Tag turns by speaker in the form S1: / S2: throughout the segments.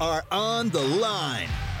S1: are on the line.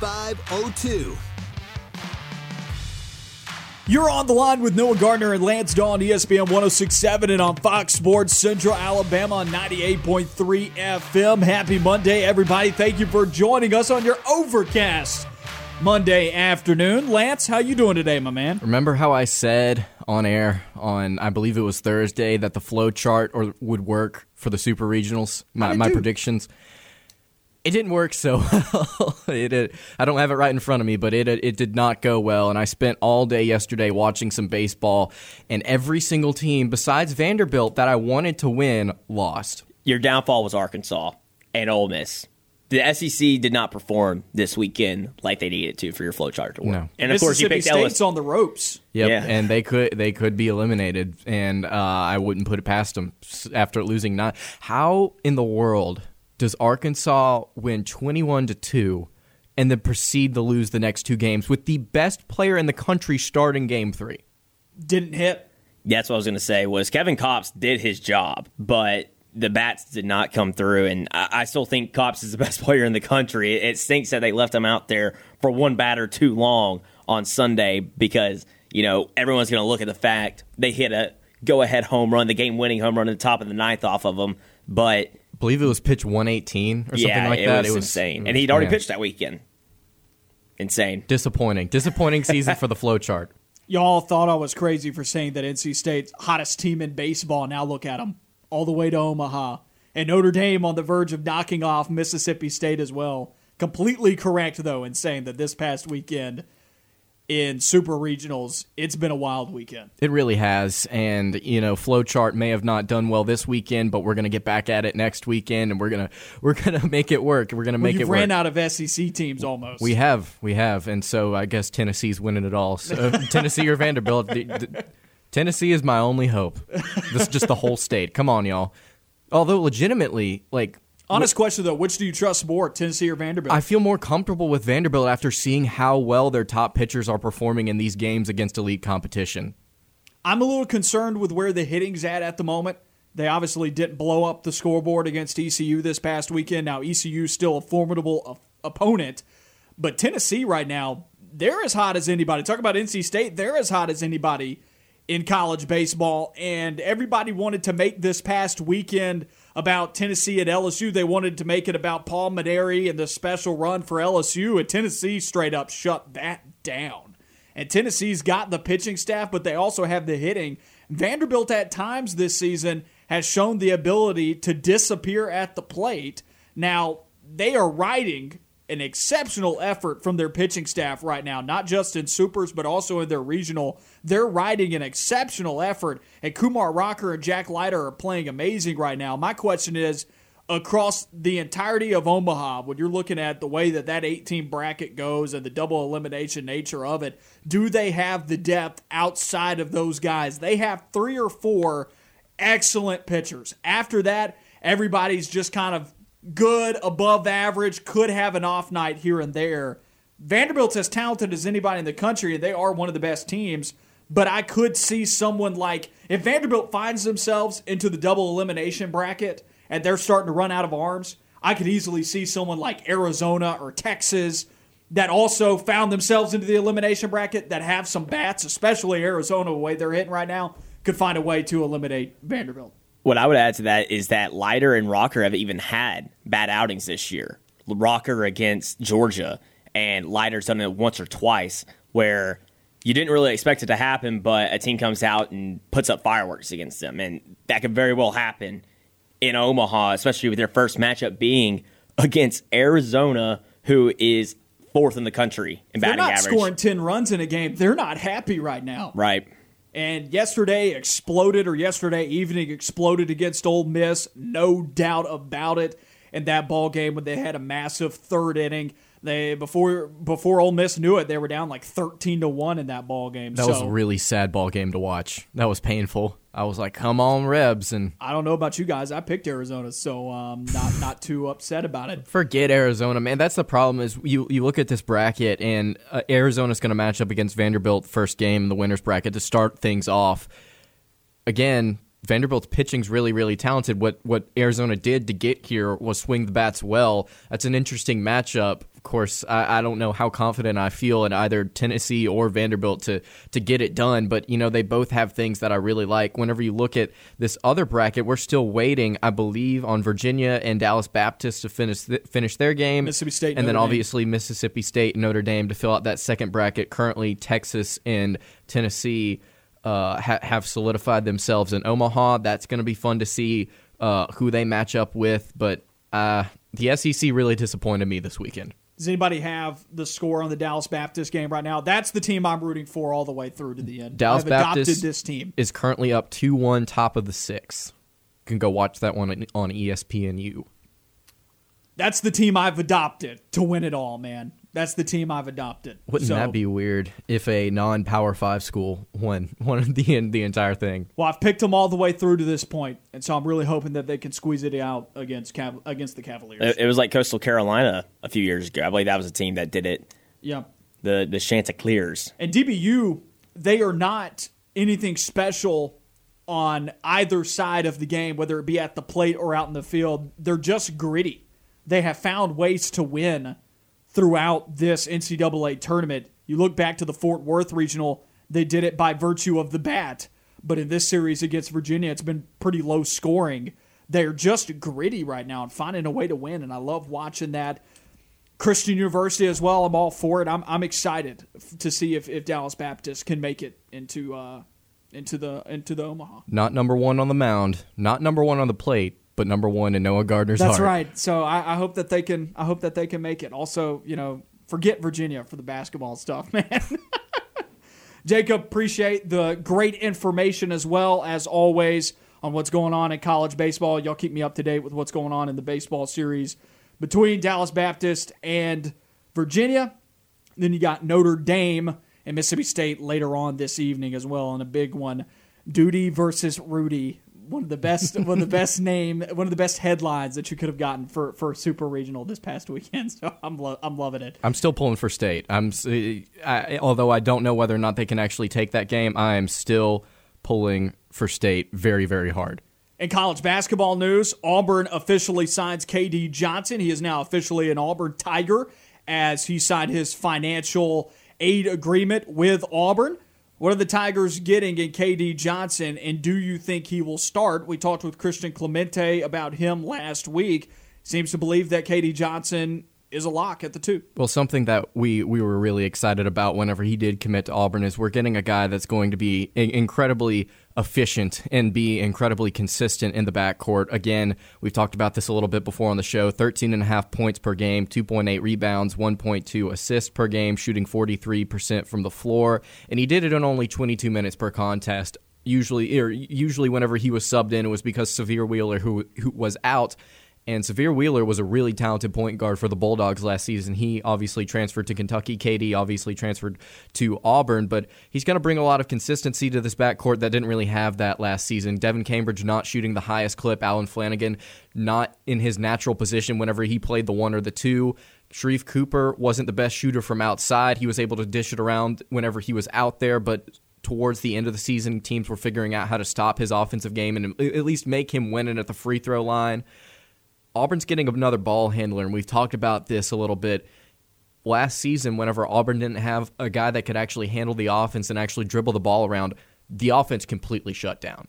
S1: 888-382-7502.
S2: You're on the line with Noah Gardner and Lance Dawe on ESPN 1067 and on Fox Sports Central Alabama on 98.3 FM. Happy Monday, everybody. Thank you for joining us on your overcast Monday afternoon. Lance, how you doing today, my man?
S3: Remember how I said on air on I believe it was Thursday that the flow chart or would work for the super regionals? My, my
S2: you-
S3: predictions. It didn't work so well. it, it, I don't have it right in front of me, but it it did not go well. And I spent all day yesterday watching some baseball, and every single team besides Vanderbilt that I wanted to win lost.
S4: Your downfall was Arkansas and Ole Miss. The SEC did not perform this weekend like they needed to for your flow chart to work.
S3: No.
S4: And of course, you
S2: Mississippi
S4: picked
S2: State's
S4: LSU.
S2: on the ropes.
S3: Yep,
S4: Yeah.
S3: and they could they could be eliminated, and uh, I wouldn't put it past them after losing nine. How in the world does Arkansas win twenty one to two, and then proceed to lose the next two games with the best player in the country starting game three?
S2: Didn't hit.
S4: That's what I was going to say. Was Kevin Kopps did his job, but the bats did not come through. And I, I still think Kopps is the best player in the country. It, it stinks that they left him out there for one batter too long on Sunday because you know everyone's going to look at the fact they hit a go ahead home run, the game winning home run at the top of the ninth off of him, but.
S3: I believe it was pitch one eighteen or something
S4: yeah,
S3: like
S4: it
S3: that.
S4: Was insane, and he'd already
S3: man,
S4: pitched that weekend. Insane.
S3: Disappointing, disappointing season for the flow chart.
S2: Y'all thought I was crazy for saying that NC State's hottest team in baseball. Now look at them, all the way to Omaha. And Notre Dame on the verge of knocking off Mississippi State as well. Completely correct, though, in saying that this past weekend in Super Regionals, it's been a wild weekend.
S3: It really has, and you know, Flowchart may have not done well this weekend, but we're gonna get back at it next weekend, and we're gonna we're gonna make it work. We're gonna make
S2: you've
S3: it work.
S2: ran out of SEC teams almost.
S3: We have, we have, and so I guess Tennessee's winning it all. So Tennessee or Vanderbilt, the- the- Tennessee is my only hope. This is just the whole state. Come on, y'all. Although legitimately, like
S2: Honest question though, which do you trust more, Tennessee or Vanderbilt?
S3: I feel more comfortable with Vanderbilt after seeing how well their top pitchers are performing in these games against elite competition.
S2: I'm a little concerned with where the hitting's at at the moment. They obviously didn't blow up the scoreboard against ECU this past weekend. Now ECU's still a formidable op- opponent, but Tennessee right now, they're as hot as anybody. Talk about NC State, they're as hot as anybody in college baseball and everybody wanted to make this past weekend about Tennessee and LSU. They wanted to make it about Paul Mainieri and the special run for LSU and Tennessee straight up shut that down. And Tennessee's got the pitching staff, but they also have the hitting. Vanderbilt at times this season has shown the ability to disappear at the plate. Now, they are riding an exceptional effort from their pitching staff right now, not just in supers, but also in their regional. They're riding an exceptional effort, and Kumar Rocker and Jack Leiter are playing amazing right now. My question is across the entirety of Omaha, when you're looking at the way that that 18 bracket goes and the double elimination nature of it, do they have the depth outside of those guys? They have three or four excellent pitchers. After that, everybody's just kind of good, above average, could have an off night here and there. Vanderbilt's as talented as anybody in the country, and they are one of the best teams. But I could see someone like if Vanderbilt finds themselves into the double elimination bracket and they're starting to run out of arms, I could easily see someone like Arizona or Texas that also found themselves into the elimination bracket that have some bats, especially Arizona, the way they're hitting right now, could find a way to eliminate Vanderbilt.
S4: What I would add to that is that Leiter and Rocker have even had bad outings this year. Rocker against Georgia, and Leiter's done it once or twice where you didn't really expect it to happen, but a team comes out and puts up fireworks against them. And that could very well happen in Omaha, especially with their first matchup being against Arizona, who is fourth in the country in
S2: They're
S4: batting
S2: not
S4: average.
S2: scoring 10 runs in a game. They're not happy right now.
S4: Right.
S2: And yesterday exploded, or yesterday evening exploded against Ole Miss, no doubt about it. in that ball game when they had a massive third inning. They before before Ole Miss knew it, they were down like thirteen to one in that ball game.
S3: That
S2: so,
S3: was a really sad ball game to watch. That was painful. I was like, "Come on, Rebs!" And
S2: I don't know about you guys. I picked Arizona, so um, not not too upset about it.
S3: forget Arizona, man. That's the problem. Is you you look at this bracket and uh, Arizona's going to match up against Vanderbilt first game in the winners bracket to start things off. Again, Vanderbilt's pitching's really, really talented. What what Arizona did to get here was swing the bats well. That's an interesting matchup. Of course, I, I don't know how confident I feel in either Tennessee or Vanderbilt to to get it done, but you know they both have things that I really like. Whenever you look at this other bracket, we're still waiting, I believe, on Virginia and Dallas Baptist to finish th- finish their game.
S2: Mississippi State,
S3: and then
S2: Notre Dame.
S3: obviously Mississippi State and Notre Dame to fill out that second bracket. Currently, Texas and Tennessee uh, ha- have solidified themselves in Omaha. That's going to be fun to see uh, who they match up with. But uh, the SEC really disappointed me this weekend.
S2: Does anybody have the score on the Dallas Baptist game right now? That's the team I'm rooting for all the way through to the end.
S3: Dallas
S2: I've adopted
S3: Baptist
S2: this team.
S3: is currently up two one, top of the six. You can go watch that one on ESPNU.
S2: That's the team I've adopted to win it all, man. That's the team I've adopted.
S3: Wouldn't
S2: So-
S3: that be weird if a non-power five school won won the the entire thing?
S2: Well, I've picked them all the way through to this point, and so I'm really hoping that they can squeeze it out against Cav- against the Cavaliers.
S4: It, it was like Coastal Carolina a few years ago. I believe that was a team that did it.
S2: yeah.
S4: The the Chanticleers.
S2: And DBU, they are not anything special on either side of the game, whether it be at the plate or out in the field. They're just gritty. They have found ways to win throughout this NCAA tournament. You look back to the Fort Worth regional, they did it by virtue of the bat. But in this series against Virginia, it's been pretty low scoring. They're just gritty right now and finding a way to win, and I love watching that. Christian University as well. I'm all for it. I'm I'm excited to see if, if Dallas Baptist can make it into uh into the into the Omaha.
S3: Not number one on the mound, not number one on the plate, but number one in Noah Gardner's
S2: That's
S3: heart.
S2: right. So I, I hope that they can. I hope that they can make it. Also, you know, forget Virginia for the basketball stuff, man. Jacob, appreciate the great information as well as always on what's going on in college baseball. Y'all keep me up to date with what's going on in the baseball series between Dallas Baptist and Virginia. Then you got Notre Dame and Mississippi State later on this evening as well, and a big one: Dudy versus Rudy. One of the best, one of the best name, one of the best headlines that you could have gotten for for Super Regional this past weekend. So I'm lo- I'm loving it.
S3: I'm still pulling for state. I'm, I, although I don't know whether or not they can actually take that game. I am still pulling for state very, very hard.
S2: In college basketball news, Auburn officially signs KD Johnson. He is now officially an Auburn Tiger as he signed his financial aid agreement with Auburn. What are the Tigers getting in KD Johnson, and do you think he will start? We talked with Christian Clemente about him last week. Seems to believe that KD Johnson is a lock at the two.
S3: Well, something that we, we were really excited about whenever he did commit to Auburn is we're getting a guy that's going to be incredibly efficient and be incredibly consistent in the backcourt. Again, we've talked about this a little bit before on the show 13 and a half points per game, 2.8 rebounds, 1.2 assists per game, shooting 43% from the floor. And he did it in only 22 minutes per contest. Usually, or usually, whenever he was subbed in, it was because Sahvir Wheeler, who, who was out, and Sahvir Wheeler was a really talented point guard for the Bulldogs last season. He obviously transferred to Kentucky. KD obviously transferred to Auburn, but he's going to bring a lot of consistency to this backcourt that didn't really have that last season. Devan Cambridge not shooting the highest clip. Allen Flanigan not in his natural position whenever he played the one or the two. Sharif Cooper wasn't the best shooter from outside. He was able to dish it around whenever he was out there, but towards the end of the season, teams were figuring out how to stop his offensive game and at least make him win it at the free throw line. Auburn's getting another ball handler, and we've talked about this a little bit last season. Whenever Auburn didn't have a guy that could actually handle the offense and actually dribble the ball around, the offense completely shut down.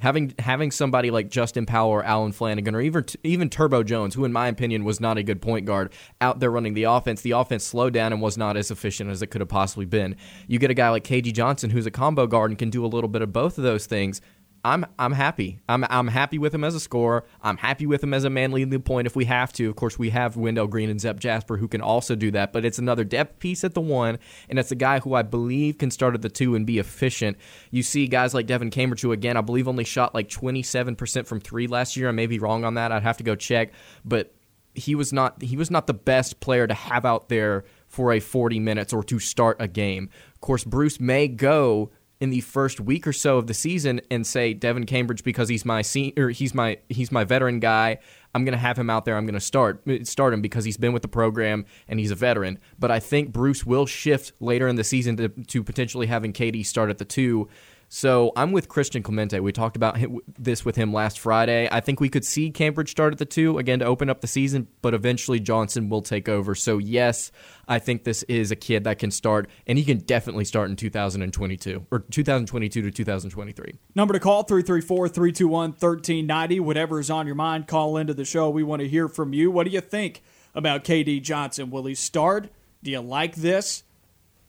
S3: Having having somebody like Justin Powell or Allen Flanigan or even even Turbo Jones, who in my opinion was not a good point guard, out there running the offense, the offense slowed down and was not as efficient as it could have possibly been. You get a guy like KD Johnson, who's a combo guard and can do a little bit of both of those things I'm I'm happy. I'm I'm happy with him as a scorer. I'm happy with him as a man leading the point if we have to. Of course, we have Wendell Green and Zep Jasper who can also do that, but it's another depth piece at the one, and it's a guy who I believe can start at the two and be efficient. You see guys like Devan Cambridge, who again I believe only shot like 27% from three last year. I may be wrong on that. I'd have to go check, but he was not he was not the best player to have out there for a 40 minutes or to start a game. Of course, Bruce may go in the first week or so of the season and say Devan Cambridge because he's my senior, he's my he's my veteran guy. I'm going to have him out there. I'm going to start uh, start him because he's been with the program and he's a veteran. But I think Bruce will shift later in the season to, to potentially having KD start at the two so I'm with Christian Clemente. We talked about this with him last Friday. I think we could see Cambridge start at the two again to open up the season, but eventually Johnson will take over. So yes, I think this is a kid that can start, and he can definitely start in 2022 or 2022 to 2023.
S2: Number to call 334 321 1390. Whatever is on your mind, call into the show. We want to hear from you. What do you think about KD Johnson? Will he start? Do you like this?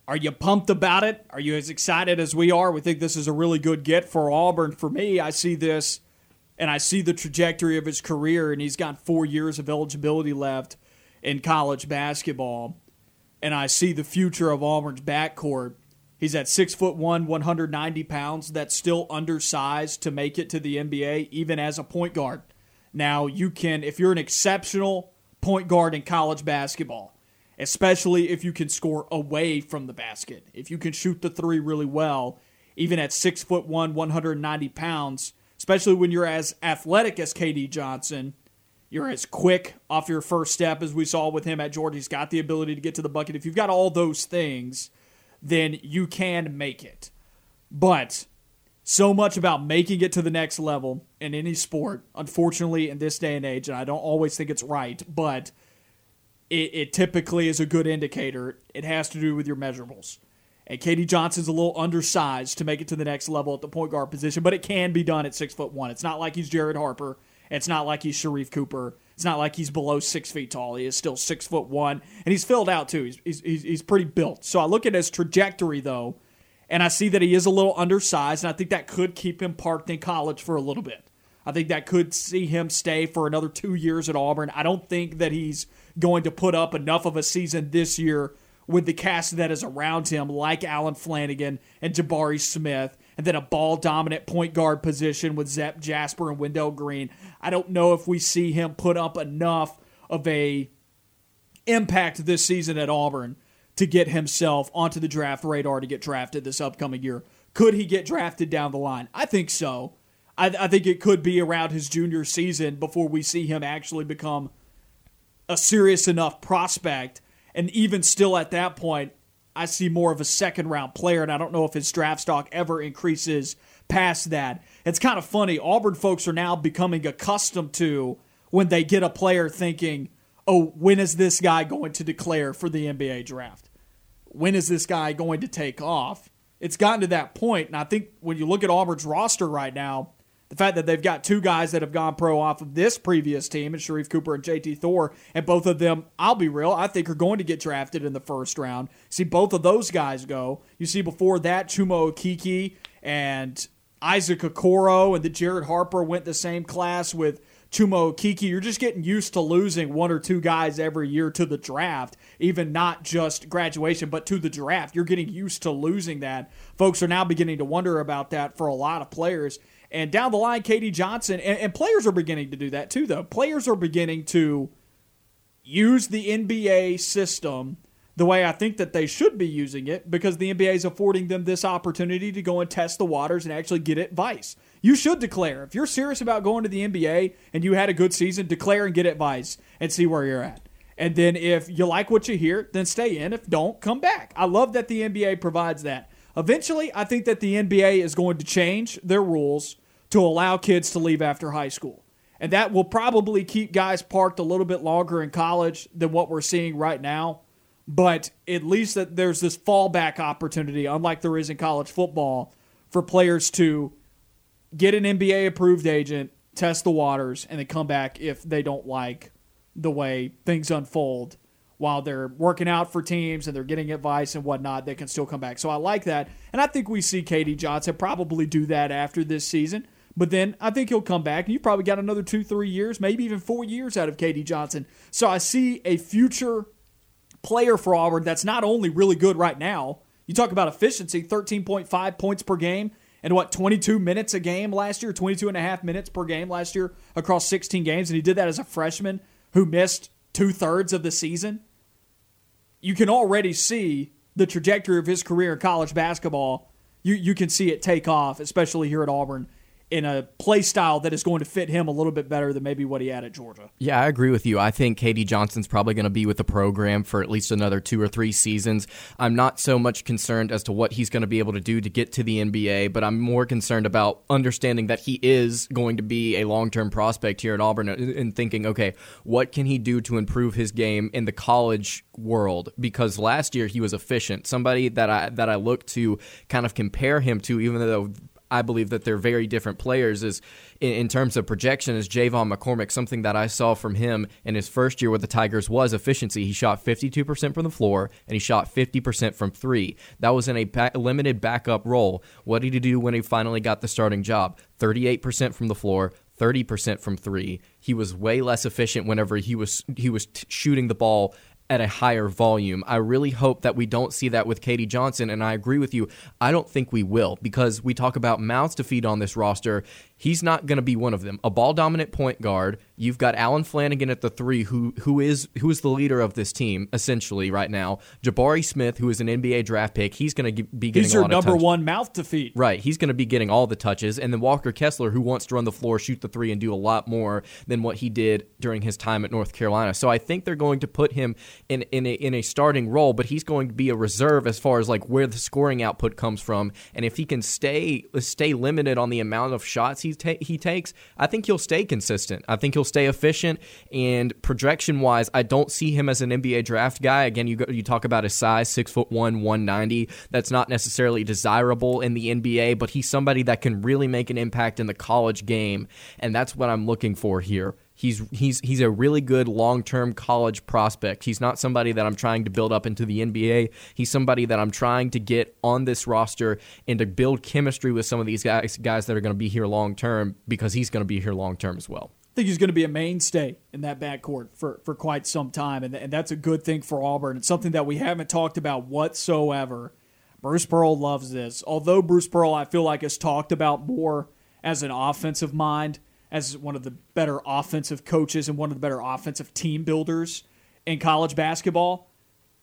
S2: Are you pumped about it? Are you as excited as we are? We think this is a really good get for Auburn. For me, I see this and I see the trajectory of his career, and he's got four years of eligibility left in college basketball. And I see the future of Auburn's backcourt. He's at six foot one, 190 pounds. That's still undersized to make it to the NBA, even as a point guard. Now, you can, if you're an exceptional point guard in college basketball, especially if you can score away from the basket. If you can shoot the three really well, even at six foot one, 190 pounds, especially when you're as athletic as KD Johnson, you're as quick off your first step as we saw with him at Georgia. He's got the ability to get to the bucket. If you've got all those things, then you can make it. But so much about making it to the next level in any sport, unfortunately, in this day and age, and I don't always think it's right, but – it, it typically is a good indicator. It has to do with your measurables. And KD Johnson's a little undersized to make it to the next level at the point guard position, but it can be done at six foot one. It's not like he's Jared Harper. It's not like he's Sharif Cooper. It's not like he's below six feet tall. He is still six foot one, and he's filled out too. He's he's he's pretty built. So I look at his trajectory though, and I see that he is a little undersized, and I think that could keep him parked in college for a little bit. I think that could see him stay for another two years at Auburn. I don't think that he's going to put up enough of a season this year with the cast that is around him, like Allen Flanigan and Jabari Smith, and then a ball dominant point guard position with Zep Jasper and Wendell Green. I don't know if we see him put up enough of a impact this season at Auburn to get himself onto the draft radar to get drafted this upcoming year. Could he get drafted down the line? I think so. I, I think it could be around his junior season before we see him actually become – a serious enough prospect. And even still at that point, I see more of a second round player, and I don't know if his draft stock ever increases past that. It's kind of funny. Auburn folks are now becoming accustomed to when they get a player thinking, oh, when is this guy going to declare for the NBA draft? When is this guy going to take off? It's gotten to that point, and I think when you look at Auburn's roster right now, the fact that they've got two guys that have gone pro off of this previous team, and Sharif Cooper and JT Thor, and both of them, I'll be real, I think are going to get drafted in the first round. See both of those guys go. You see before that, Chuma Okeke and Isaac Okoro, and the Jared Harper went the same class with Chuma Okeke. You're just getting used to losing one or two guys every year to the draft, even not just graduation, but to the draft. You're getting used to losing that. Folks are now beginning to wonder about that for a lot of players. And down the line, KD Johnson, and, and players are beginning to do that too, though. Players are beginning to use the NBA system the way I think that they should be using it because the NBA is affording them this opportunity to go and test the waters and actually get advice. You should declare. If you're serious about going to the NBA and you had a good season, declare and get advice and see where you're at. And then if you like what you hear, then stay in. If don't, come back. I love that the NBA provides that. Eventually, I think that the NBA is going to change their rules to allow kids to leave after high school. And that will probably keep guys parked a little bit longer in college than what we're seeing right now. But at least that there's this fallback opportunity, unlike there is in college football, for players to get an NBA approved agent, test the waters, and then come back if they don't like the way things unfold while they're working out for teams and they're getting advice and whatnot, they can still come back. So I like that. And I think we see KD Johnson probably do that after this season But then I think he'll come back, and you probably got another two, three years, maybe even four years out of KD Johnson. So I see a future player for Auburn that's not only really good right now. You talk about efficiency, 13.5 points per game and what 22 minutes a game last year 22 and a half minutes per game last year across 16 games and he did that as a freshman who missed two-thirds of the season you can already see the trajectory of his career in college basketball. You, you can see it take off especially here at auburn in a play style that is going to fit him a little bit better than maybe what he had at Georgia.
S3: Yeah, I agree with you. I think KD Johnson's probably going to be with the program for at least another two or three seasons. I'm not so much concerned as to what he's going to be able to do to get to the NBA, but I'm more concerned about understanding that he is going to be a long term prospect here at Auburn and thinking, okay, what can he do to improve his game in the college world? Because last year he was efficient. Somebody that I that I look to kind of compare him to, even though I believe that they're very different players is in, in, terms of projection is J'Von McCormick. Something that I saw from him in his first year with the Tigers was efficiency. He shot 52% from the floor and he shot 50% from three. That was in a limited backup role. What did he do when he finally got the starting job? 38% from the floor, 30% from three. He was way less efficient whenever he was he was t- shooting the ball at a higher volume. I really hope that we don't see that with KD Johnson, and I agree with you. I don't think we will because we talk about mouths to feed on this roster. He's not going to be one of them. A ball dominant point guard. You've got Allen Flanigan at the three, who who is who is the leader of this team essentially right now. Jabari Smith, who is an NBA draft pick, he's going to be getting.
S2: He's your number one mouth to feed.
S3: Right, he's going to be getting all the touches, and then Walker Kessler, who wants to run the floor, shoot the three, and do a lot more than what he did during his time at North Carolina. So I think they're going to put him in in a in a starting role, but he's going to be a reserve as far as like where the scoring output comes from, and if he can stay stay limited on the amount of shots he ta- he takes, I think he'll stay consistent. I think he'll stay efficient. And projection wise, I don't see him as an NBA draft guy. Again, you go, you talk about his size, six foot one, one ninety. That's not necessarily desirable in the NBA, but he's somebody that can really make an impact in the college game, and that's what I'm looking for here. He's he's he's a really good long-term college prospect. He's not somebody that I'm trying to build up into the NBA. He's somebody that I'm trying to get on this roster and to build chemistry with some of these guys guys that are going to be here long term because he's going to be here long term as well.
S2: I think he's going to be a mainstay in that backcourt for, for quite some time, and, and that's a good thing for Auburn. It's something that we haven't talked about whatsoever. Bruce Pearl loves this. Although Bruce Pearl, I feel like, has talked about more as an offensive mind as one of the better offensive coaches and one of the better offensive team builders in college basketball.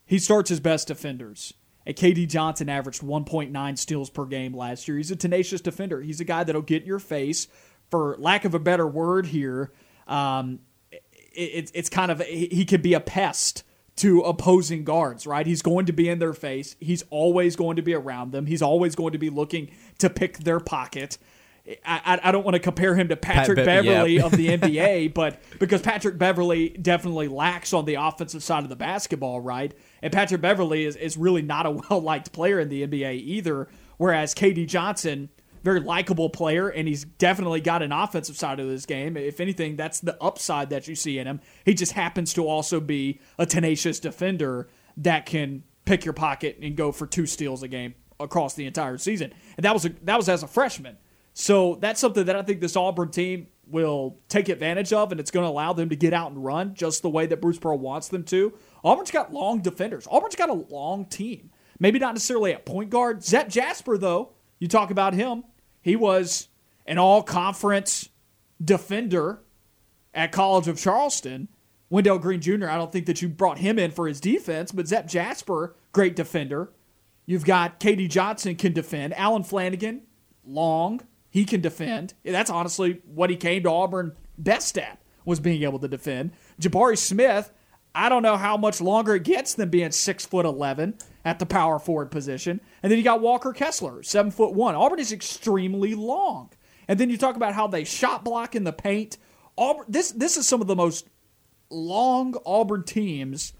S2: He starts his best defenders. And KD Johnson averaged 1.9 steals per game last year. He's a tenacious defender. He's a guy that'll get in your face. For lack of a better word here, um, it, it's kind of he can be a pest to opposing guards, right? He's going to be in their face. He's always going to be around them. He's always going to be looking to pick their pocket. I, I don't want to compare him to Patrick Pat Be- Beverley yeah. of the NBA, but because Patrick Beverley definitely lacks on the offensive side of the basketball, right? And Patrick Beverley is, is really not a well liked player in the NBA either. Whereas KD Johnson, very likable player, and he's definitely got an offensive side of this game. If anything, that's the upside that you see in him. He just happens to also be a tenacious defender that can pick your pocket and go for two steals a game across the entire season. And that was a, that was as a freshman. So that's something that I think this Auburn team will take advantage of, and it's going to allow them to get out and run just the way that Bruce Pearl wants them to. Auburn's got long defenders. Auburn's got a long team. Maybe not necessarily at point guard. Zep Jasper, though, you talk about him. He was an all conference defender at College of Charleston. Wendell Green Jr., I don't think that you brought him in for his defense, but Zep Jasper, great defender. You've got KD Johnson can defend. Allen Flanigan, long. He can defend. That's honestly what he came to Auburn best at was being able to defend. Jabari Smith, I don't know how much longer it gets than being six foot eleven at the power forward position. And then you got Walker Kessler, seven foot one. Auburn is extremely long. And then you talk about how they shot block in the paint. Auburn, this this is some of the most long Auburn teams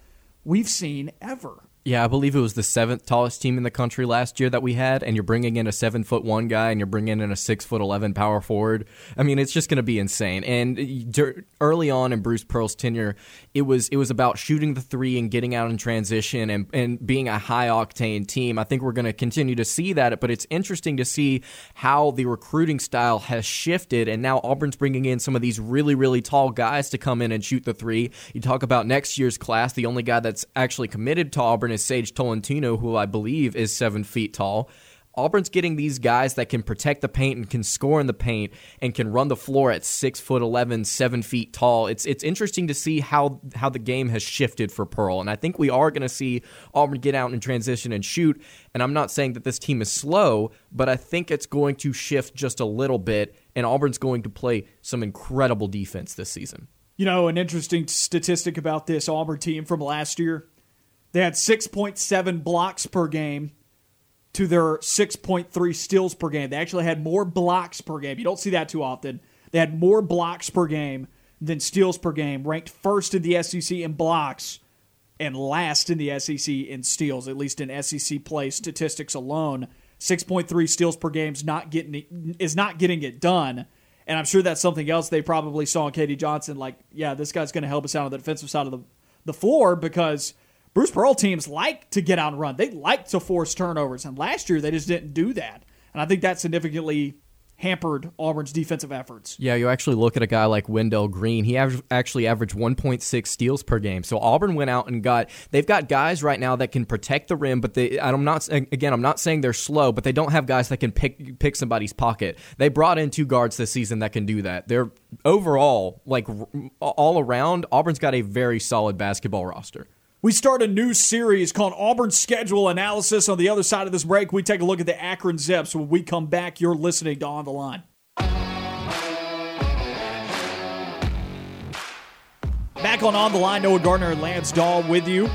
S2: we've seen ever.
S3: Yeah, I believe it was the seventh tallest team in the country last year that we had, and you're bringing in a seven foot one guy, and you're bringing in a six foot eleven power forward. I mean, it's just going to be insane. And early on in Bruce Pearl's tenure, it was it was about shooting the three and getting out in transition and and being a high octane team. I think we're going to continue to see that, but it's interesting to see how the recruiting style has shifted, and now Auburn's bringing in some of these really really tall guys to come in and shoot the three. You talk about next year's class, the only guy that's actually committed to Auburn is Sage Tolentino, who I believe is seven feet tall. Auburn's getting these guys that can protect the paint and can score in the paint and can run the floor at six foot eleven, seven feet tall. It's it's interesting to see how how the game has shifted for Pearl, and I think we are going to see Auburn get out and transition and shoot. And I'm not saying that this team is slow, but I think it's going to shift just a little bit, and Auburn's going to play some incredible defense this season.
S2: You know, an interesting statistic about this Auburn team from last year they had 6.7 blocks per game to their 6.3 steals per game. They actually had more blocks per game. You don't see that too often. They had more blocks per game than steals per game, ranked first in the SEC in blocks and last in the SEC in steals, at least in SEC play statistics alone. 6.3 steals per game is not getting is not getting it done. And I'm sure that's something else they probably saw in KD Johnson like, yeah, this guy's going to help us out on the defensive side of the, the floor because Bruce Pearl teams like to get out and run. They like to force turnovers, and last year they just didn't do that. And I think that significantly hampered Auburn's defensive efforts.
S3: Yeah, you actually look at a guy like Wendell Green. He aver- actually averaged 1.6 steals per game. So Auburn went out and got they've got guys right now that can protect the rim, but they I'm not again I'm not saying they're slow, but they don't have guys that can pick pick somebody's pocket. They brought in two guards this season that can do that. They're overall like all around Auburn's got a very solid basketball roster.
S2: We start a new series called Auburn Schedule Analysis. On the other side of this break, we take a look at the Akron Zips. When we come back, you're listening to On the Line. Back on On the Line, Noah Gardner and Lance Dawe with you.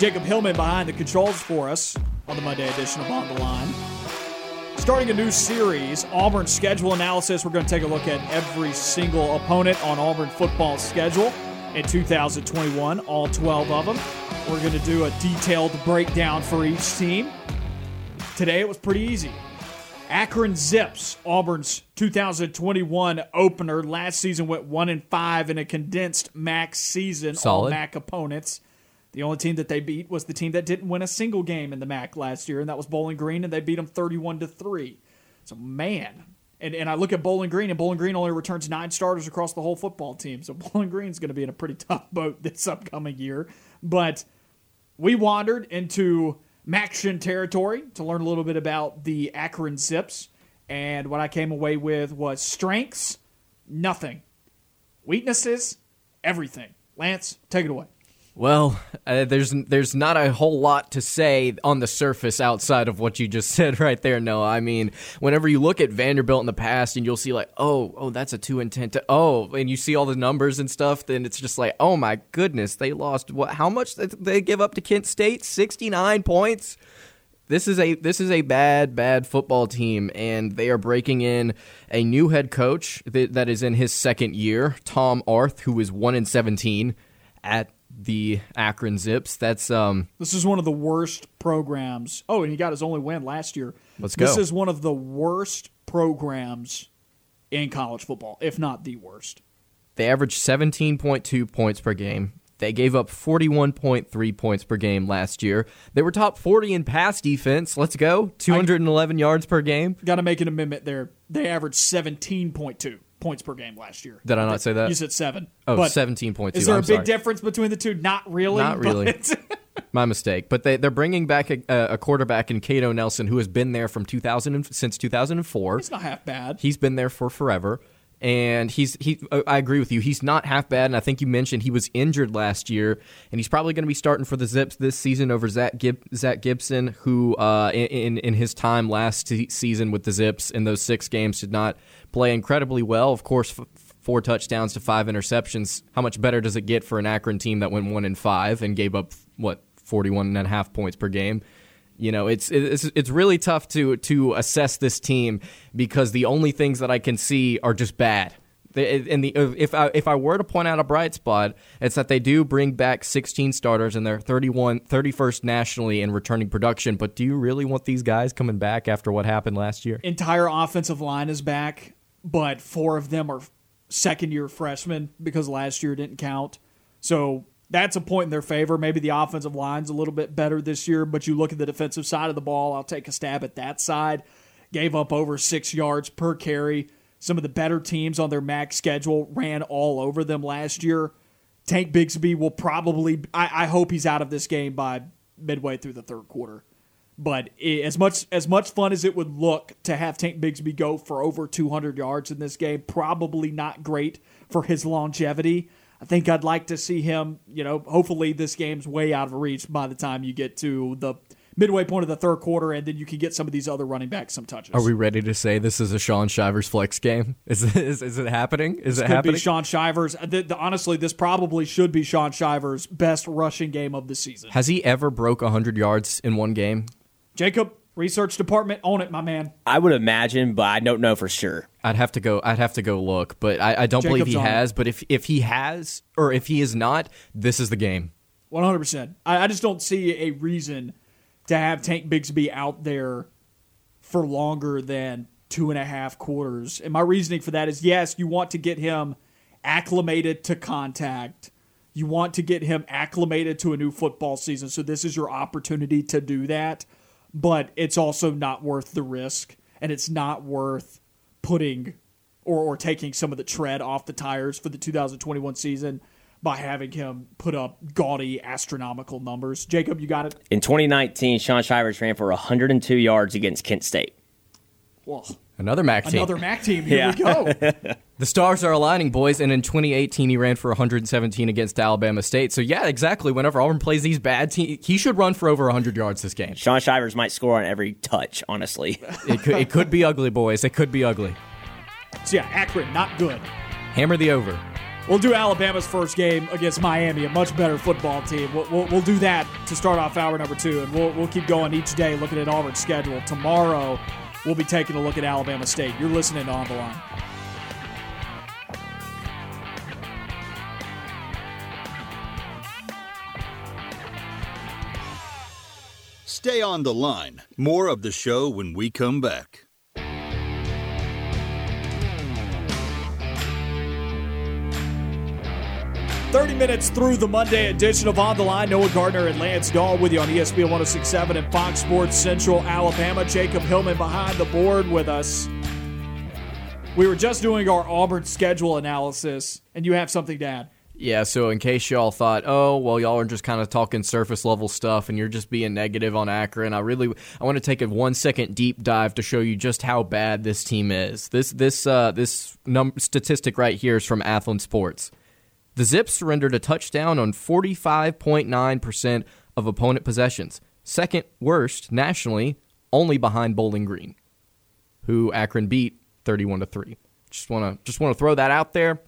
S2: Jacob Hillman behind the controls for us on the Monday edition of On the Line. Starting a new series, Auburn schedule analysis. We're going to take a look at every single opponent on Auburn football schedule in 2021, all 12 of them. We're going to do a detailed breakdown for each team. Today it was pretty easy. Akron Zips, Auburn's 2021 opener. Last season went one and five in a condensed MAC season.
S3: Solid.
S2: All MAC opponents. The only team that they beat was the team that didn't win a single game in the MAC last year, and that was Bowling Green, and they beat them 31 to three. So man, and, and I look at Bowling Green, and Bowling Green only returns nine starters across the whole football team. So Bowling Green's going to be in a pretty tough boat this upcoming year. But we wandered into MACtion territory to learn a little bit about the Akron Zips. And what I came away with was strengths, nothing. Weaknesses, everything. Lance, take it away.
S3: Well, uh, there's there's not a whole lot to say on the surface outside of what you just said right there. No, I mean, whenever you look at Vanderbilt in the past and you'll see like, oh, oh, that's a two and ten. To, oh, and you see all the numbers and stuff, then it's just like, oh my goodness, they lost what? How much they give up to Kent State? Sixty nine points. This is a this is a bad bad football team, and they are breaking in a new head coach that, that is in his second year, Tom Arth, who is one in seventeen at the Akron Zips. That's um.
S2: This is one of the worst programs. Oh, and he got his only win last year.
S3: Let's go.
S2: This is one of the worst programs in college football, if not the worst.
S3: They averaged 17.2 points per game. They gave up 41.3 points per game last year. They were top 40 in pass defense. Let's go. 211 I, yards per game.
S2: Got to make an amendment there. They averaged 17.2 points per game last year.
S3: Did I not say that?
S2: You said seven.
S3: Oh, but 17.2.
S2: Is there
S3: I'm
S2: a big
S3: sorry.
S2: difference between the two? Not really.
S3: Not really. My mistake. But they, they're bringing back a, a, quarterback in Kato Nelson who has been there from 2000 and, since 2004.
S2: It's not half bad.
S3: He's been there for forever. And he's he. I agree with you. He's not half bad, and I think you mentioned he was injured last year, and he's probably going to be starting for the Zips this season over Zach Gib, Zach Gibson, who uh, in in his time last season with the Zips in those six games did not play incredibly well. Of course, f- four touchdowns to five interceptions. How much better does it get for an Akron team that went one in five and gave up what forty one and a half points per game? You know, it's it's it's really tough to to assess this team because the only things that I can see are just bad. And the if I if I were to point out a bright spot, it's that they do bring back 16 starters and they're 31 31st nationally in returning production. But do you really want these guys coming back after what happened last year?
S2: Entire offensive line is back, but four of them are second year freshmen because last year didn't count. So that's a point in their favor. Maybe the offensive line's a little bit better this year, but you look at the defensive side of the ball. I'll take a stab at that side. Gave up over six yards per carry some of the better teams on their MAC schedule ran all over them last year. Tank Bigsby will probably, I, I hope he's out of this game by midway through the third quarter. But as much as much fun as it would look to have Tank Bigsby go for over 200 yards in this game, probably not great for his longevity. I think I'd like to see him, you know, hopefully this game's way out of reach by the time you get to the midway point of the third quarter, and then you can get some of these other running backs some touches.
S3: Are we ready to say this is a Shaun Shivers flex game? Is is, is it happening? Is
S2: this
S3: it
S2: could
S3: happening?
S2: Be Shaun Shivers. The, the, honestly, this probably should be Shaun Shivers' best rushing game of the season.
S3: Has he ever broke hundred yards in one game?
S2: Jacob, research department, own it, my man.
S4: I would imagine, but I don't know for sure.
S3: I'd have to go. I'd have to go look, but I, I don't Jacob's believe he has. It. But if if he has, or if he is not, this is the game.
S2: One hundred percent. I just don't see a reason to have Tank Bigsby out there for longer than two and a half quarters. And my reasoning for that is yes, you want to get him acclimated to contact. You want to get him acclimated to a new football season. So this is your opportunity to do that. But it's also not worth the risk. And it's not worth putting or, or taking some of the tread off the tires for the 2021 season by having him put up gaudy astronomical numbers. Jacob, you got it.
S4: In 2019, Shaun Shivers ran for 102 yards against Kent State.
S2: Well,
S3: another MAC team.
S2: Another MAC team. Here yeah. we go.
S3: the stars are aligning, boys. And in 2018, he ran for 117 against Alabama State. So yeah, exactly. Whenever Auburn plays these bad teams, he should run for over 100 yards this game.
S4: Shaun Shivers might score on every touch. Honestly,
S3: it could, it could be ugly, boys. It could be ugly.
S2: So yeah, Akron, not good.
S3: Hammer the over.
S2: We'll do Alabama's first game against Miami, a much better football team. We'll, we'll, we'll, do that to start off hour number two, and we'll, we'll keep going each day looking at Auburn's schedule. Tomorrow, we'll be taking a look at Alabama State. You're listening to On the Line.
S1: Stay on the line. More of the show when we come back.
S2: 30 minutes through the Monday edition of On the Line. Noah Gardner and Lance Dawe with you on ESPN 1067 and Fox Sports Central Alabama. Jacob Hillman behind the board with us. We were just doing our Auburn schedule analysis, and you have something to add.
S3: Yeah, so in case y'all thought, oh, well, y'all are just kind of talking surface level stuff and you're just being negative on Akron, I really I want to take a one second deep dive to show you just how bad this team is. This this uh, this num- statistic right here is from Athlon Sports. The Zips surrendered a touchdown on 45.9% of opponent possessions, second worst nationally, only behind Bowling Green, who Akron beat 31 to 3. Just want to just want to throw that out there.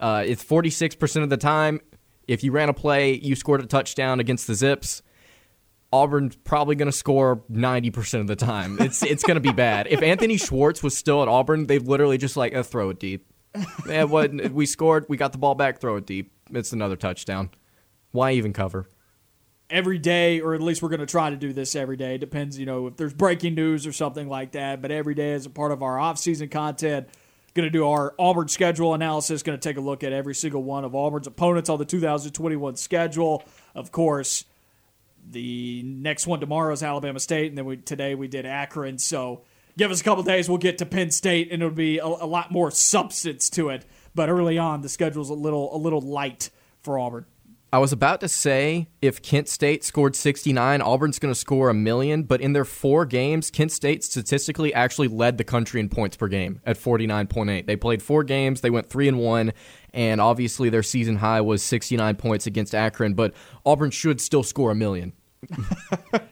S3: Uh, it's 46% of the time. If you ran a play, you scored a touchdown against the Zips. Auburn's probably going to score 90% of the time. It's it's going to be bad. If Anthony Schwartz was still at Auburn, they've literally just like, uh, throw it deep yeah, what we scored, we got the ball back, throw it deep. It's another touchdown. Why even cover?
S2: Every day, or at least we're going to try to do this every day. Depends, you know, if there's breaking news or something like that. But every day, as a part of our off-season content, going to do our Auburn schedule analysis. Going to take a look at every single one of Auburn's opponents on the 2021 schedule. Of course, the next one tomorrow is Alabama State, and then we, today we did Akron. So give us a couple days, we'll get to Penn State, and it'll be a, a, lot more substance to it. But early on, the schedule's a little a little light for Auburn.
S3: I was about to say if Kent State scored 69, Auburn's going to score a million, but in their four games, Kent State statistically actually led the country in points per game at 49.8. They played four games, they went 3 and 1, and obviously their season high was 69 points against Akron, but Auburn should still score a million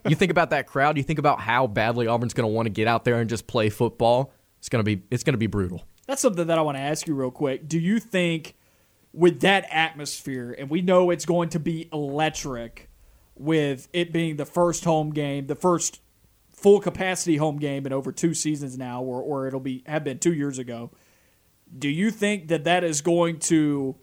S3: you think about that crowd. You think about how badly Auburn's going to want to get out there and just play football. It's going to be it's going to be brutal.
S2: That's something that I want to ask you real quick. Do you think with that atmosphere, and we know it's going to be electric, with it being the first home game, the first full capacity home game in over two seasons now, or or it'll be have been two years ago. Do you think that that is going to?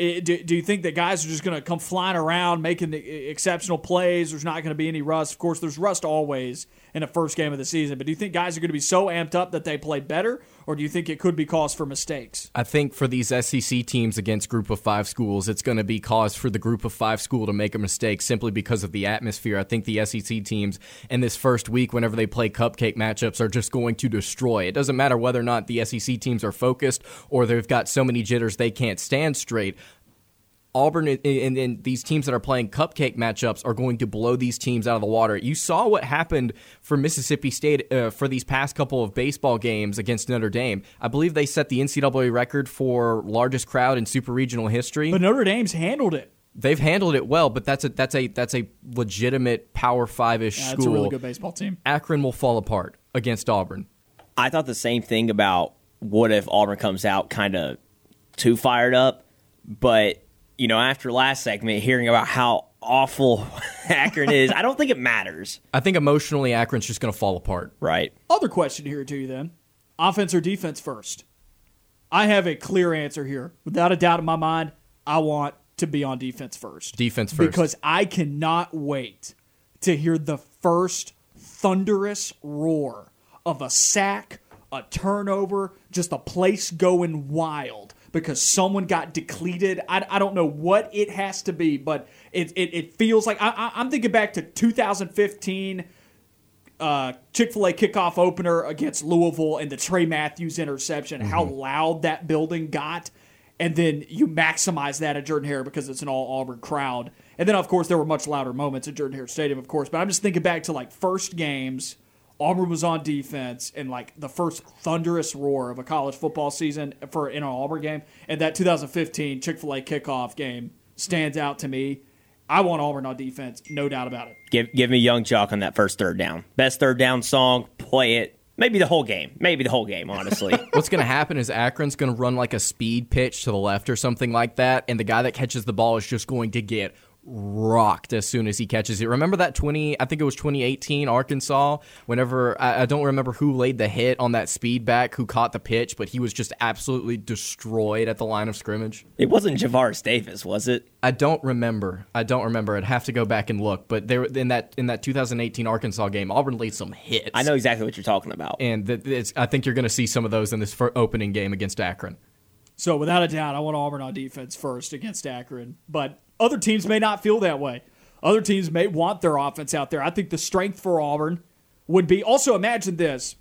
S2: Do, do you think that guys are just going to come flying around making the exceptional plays? There's not going to be any rust. Of course, there's rust always in the first game of the season. But do you think guys are going to be so amped up that they play better, or do you think it could be cause for mistakes?
S3: I think for these SEC teams against Group of Five schools, it's going to be cause for the Group of Five school to make a mistake simply because of the atmosphere. I think the SEC teams in this first week, whenever they play cupcake matchups, are just going to destroy. It doesn't matter whether or not the SEC teams are focused or they've got so many jitters they can't stand straight. Auburn and, and, and these teams that are playing cupcake matchups are going to blow these teams out of the water. You saw what happened for Mississippi State uh, for these past couple of baseball games against Notre Dame. I believe they set the NCAA record for largest crowd in super regional history.
S2: But Notre Dame's handled it.
S3: They've handled it well, but that's a that's a that's a legitimate Power Five ish
S2: Yeah,
S3: school.
S2: it's a really good baseball team.
S3: Akron will fall apart against Auburn.
S4: I thought the same thing about what if Auburn comes out kind of too fired up, but you know, after last segment, hearing about how awful Akron is, I don't think it matters,
S3: I think emotionally Akron's just going to fall apart.
S4: right?
S2: Other question here to you then: offense or defense first? I have a clear answer here, without a doubt in my mind. I want to be on defense first.
S3: Defense first.
S2: because I cannot wait to hear the first thunderous roar of a sack, a turnover, just a place going wild because someone got depleted. I, I don't know what it has to be, but it, it, it feels like I, I, I'm thinking back to 2015 uh, Chick fil A kickoff opener against Louisville and the Tray Matthews interception, how loud that building got. And then you maximize that at Jordan Hare because it's an all Auburn crowd. And then, of course, there were much louder moments at Jordan Hare Stadium, of course. But I'm just thinking back to like first games, Auburn was on defense, and like the first thunderous roar of a college football season for in an Auburn game. And that 2015 Chick fil A kickoff game stands out to me. I want Auburn on defense, no doubt about it.
S4: Give give me Young Joc on that first third down. Best third down song. Play it. Maybe the whole game. Maybe the whole game. Honestly,
S3: What's going to happen is Akron's going to run like a speed pitch to the left or something like that, and the guy that catches the ball is just going to get rocked as soon as he catches it. Remember that 20, I think it was 2018 Arkansas, whenever, I, I don't remember who laid the hit on that speed back, who caught the pitch, but he was just absolutely destroyed at the line of scrimmage.
S4: it wasn't Javaris Davis, was it?
S3: I don't remember. I don't remember. I'd have to go back and look. But there in that in that 2018 Arkansas game, Auburn laid some hits.
S4: I know exactly what you're talking about.
S3: and th- it's, I think you're going to see some of those in this fir- opening game against Akron.
S2: So without a doubt, I want Auburn on defense first against Akron. But other teams may not feel that way. Other teams may want their offense out there. I think the strength for Auburn would be also imagine this: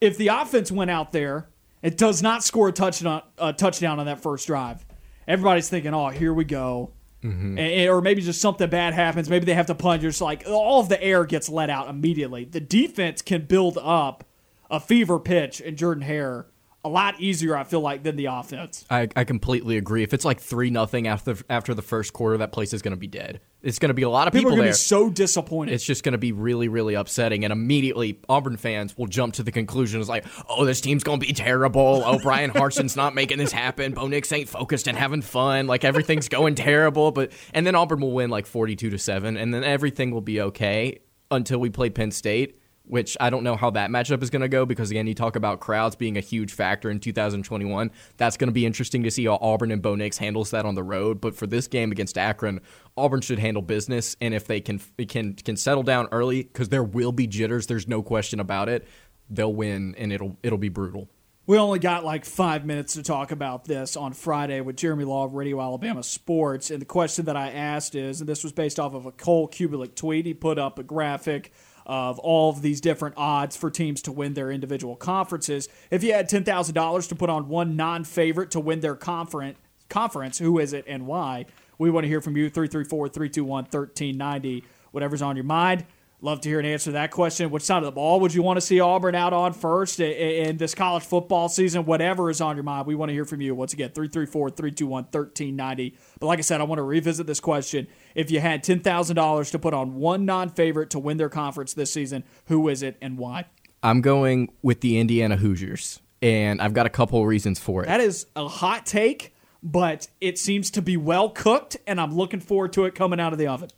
S2: if the offense went out there, it does not score a touchdown, a touchdown on that first drive. Everybody's thinking, "Oh, here we go," mm-hmm. And- and- or maybe just something bad happens. Maybe they have to punch. You're just like all of the air gets let out immediately. The defense can build up a fever pitch in Jordan Hare a lot easier. I feel like than the offense.
S3: I, I completely agree. If it's like three nothing after after the first quarter, that place is going to be dead. It's going to be a lot of
S2: People,
S3: people,
S2: are going to
S3: there.
S2: be so disappointed.
S3: it's just going to be really, really upsetting. And immediately, Auburn fans will jump to the conclusion: is like, oh, this team's going to be terrible. Oh, Bryan Harsin's not making this happen. Bo Nix ain't focused and having fun. Like everything's going terrible. But and then Auburn will win like forty-two to seven, and then everything will be okay until we play Penn State. Which I don't know how that matchup is going to go because again, you talk about crowds being a huge factor in 2021. That's going to be interesting to see how Auburn and Bo Nix handles that on the road. But for this game against Akron, Auburn should handle business, and if they can can can settle down early, because there will be jitters, there's no question about it. They'll win, and it'll it'll be brutal.
S2: We only got like five minutes to talk about this on Friday with Jeremy Law of Radio Alabama Sports. And the question that I asked is, and this was based off of a Cole Cubelic tweet. He put up a graphic of all of these different odds for teams to win their individual conferences. If you had $10,000 to put on one non favorite to win their conference, conference, who is it and why? We want to hear from you 334 321 1390. Whatever's on your mind. Love to hear an answer to that question. Which side of the ball would you want to see Auburn out on first in this college football season? Whatever is on your mind, we want to hear from you. Once again, 334 321 1390. But like I said, I want to revisit this question. If you had $10,000 to put on one non favorite to win their conference this season, who is it and why?
S3: I'm going with the Indiana Hoosiers, and I've got a couple of reasons for it.
S2: That is a hot take, but it seems to be well cooked, and I'm looking forward to it coming out of the oven.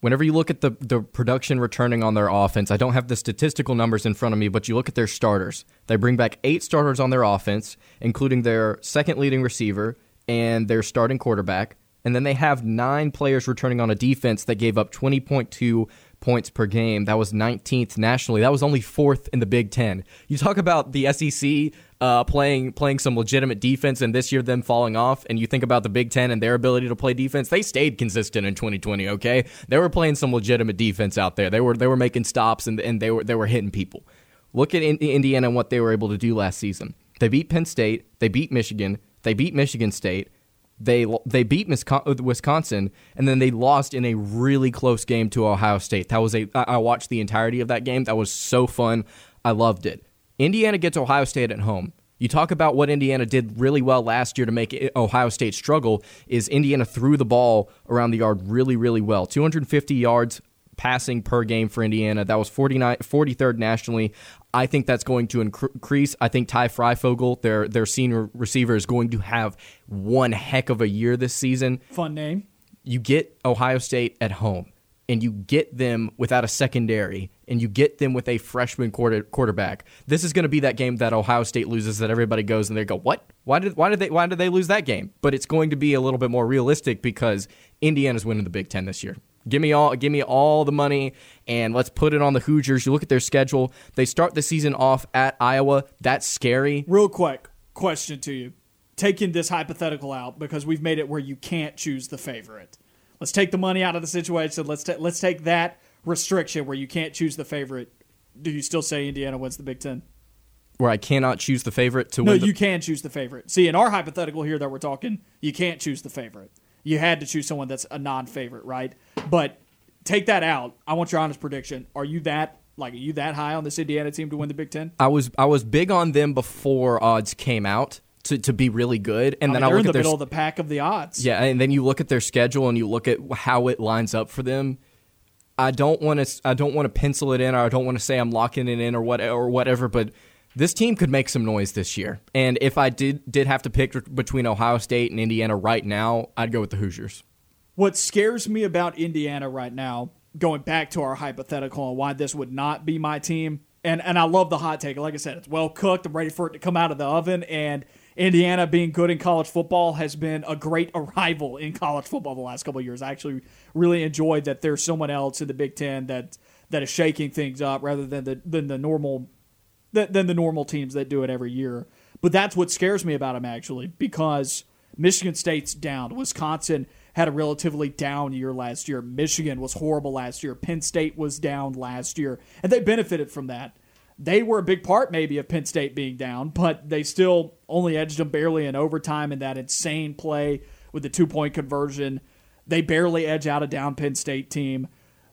S3: Whenever you look at the, the production returning on their offense, I don't have the statistical numbers in front of me, but you look at their starters. They bring back eight starters on their offense, including their second leading receiver and their starting quarterback. And then they have nine players returning on a defense that gave up 20.2 points per game. That was 19th nationally. That was only fourth in the Big Ten. You talk about the SEC uh, playing playing some legitimate defense, and this year them falling off. And you think about the Big Ten and their ability to play defense. They stayed consistent in 2020. Okay, they were playing some legitimate defense out there. They were they were making stops and and they were they were hitting people. Look at Indiana and what they were able to do last season. They beat Penn State. They beat Michigan. They beat Michigan State they they beat uh, Wisconsin and then they lost in a really close game to Ohio State. That was a I watched the entirety of that game. That was so fun. I loved it. Indiana gets Ohio State at home. You talk about what Indiana did really well last year to make Ohio State struggle is Indiana threw the ball around the yard really really well. 250 yards passing per game for Indiana. That was 49 43rd nationally. I think that's going to increase. I think Ty Fryfogle, their their senior receiver, is going to have one heck of a year this season.
S2: Fun name.
S3: You get Ohio State at home, and you get them without a secondary, and you get them with a freshman quarter, quarterback. This is going to be that game that Ohio State loses. That everybody goes and they go, "What? Why did why did they why did they lose that game?" But it's going to be a little bit more realistic because Indiana's winning the Big Ten this year. Give me all give me all the money and let's put it on the Hoosiers. You look at their schedule. They start the season off at Iowa. That's scary.
S2: Real quick question to you. Taking this hypothetical out because we've made it where you can't choose the favorite. Let's take the money out of the situation. Let's ta- let's take that restriction where you can't choose the favorite. Do you still say Indiana wins the Big 10?
S3: Where I cannot choose the favorite to
S2: no,
S3: win.
S2: No, you can choose the favorite. See, in our hypothetical here that we're talking, you can't choose the favorite you had to choose someone that's a non-favorite, right? But take that out. I want your honest prediction. Are you that like are you that high on this Indiana team to win the Big Ten?
S3: I was I was big on them before odds came out to, to be really good, and
S2: I
S3: then
S2: mean,
S3: I look
S2: in the
S3: at their
S2: middle of the pack of the odds.
S3: Yeah, and then you look at their schedule and you look at how it lines up for them. I don't want to I don't want to pencil it in, or I don't want to say I'm locking it in, or what or whatever, but this team could make some noise this year. And if I did did have to pick between Ohio State and Indiana right now, I'd go with the Hoosiers.
S2: What scares me about Indiana right now, going back to our hypothetical and why this would not be my team, and, and I love the hot take. Like I said, it's well cooked. I'm ready for it to come out of the oven. And Indiana being good in college football has been a great arrival in college football the last couple years. I actually really enjoyed that there's someone else in the Big Ten that that is shaking things up rather than the than the normal than the normal teams that do it every year. But that's what scares me about them actually because Michigan State's down. Wisconsin had a relatively down year last year. Michigan was horrible last year. Penn State was down last year, and they benefited from that. They were a big part, maybe, of Penn State being down, but they still only edged them barely in overtime in that insane play with the two point conversion. They barely edge out a down Penn State team.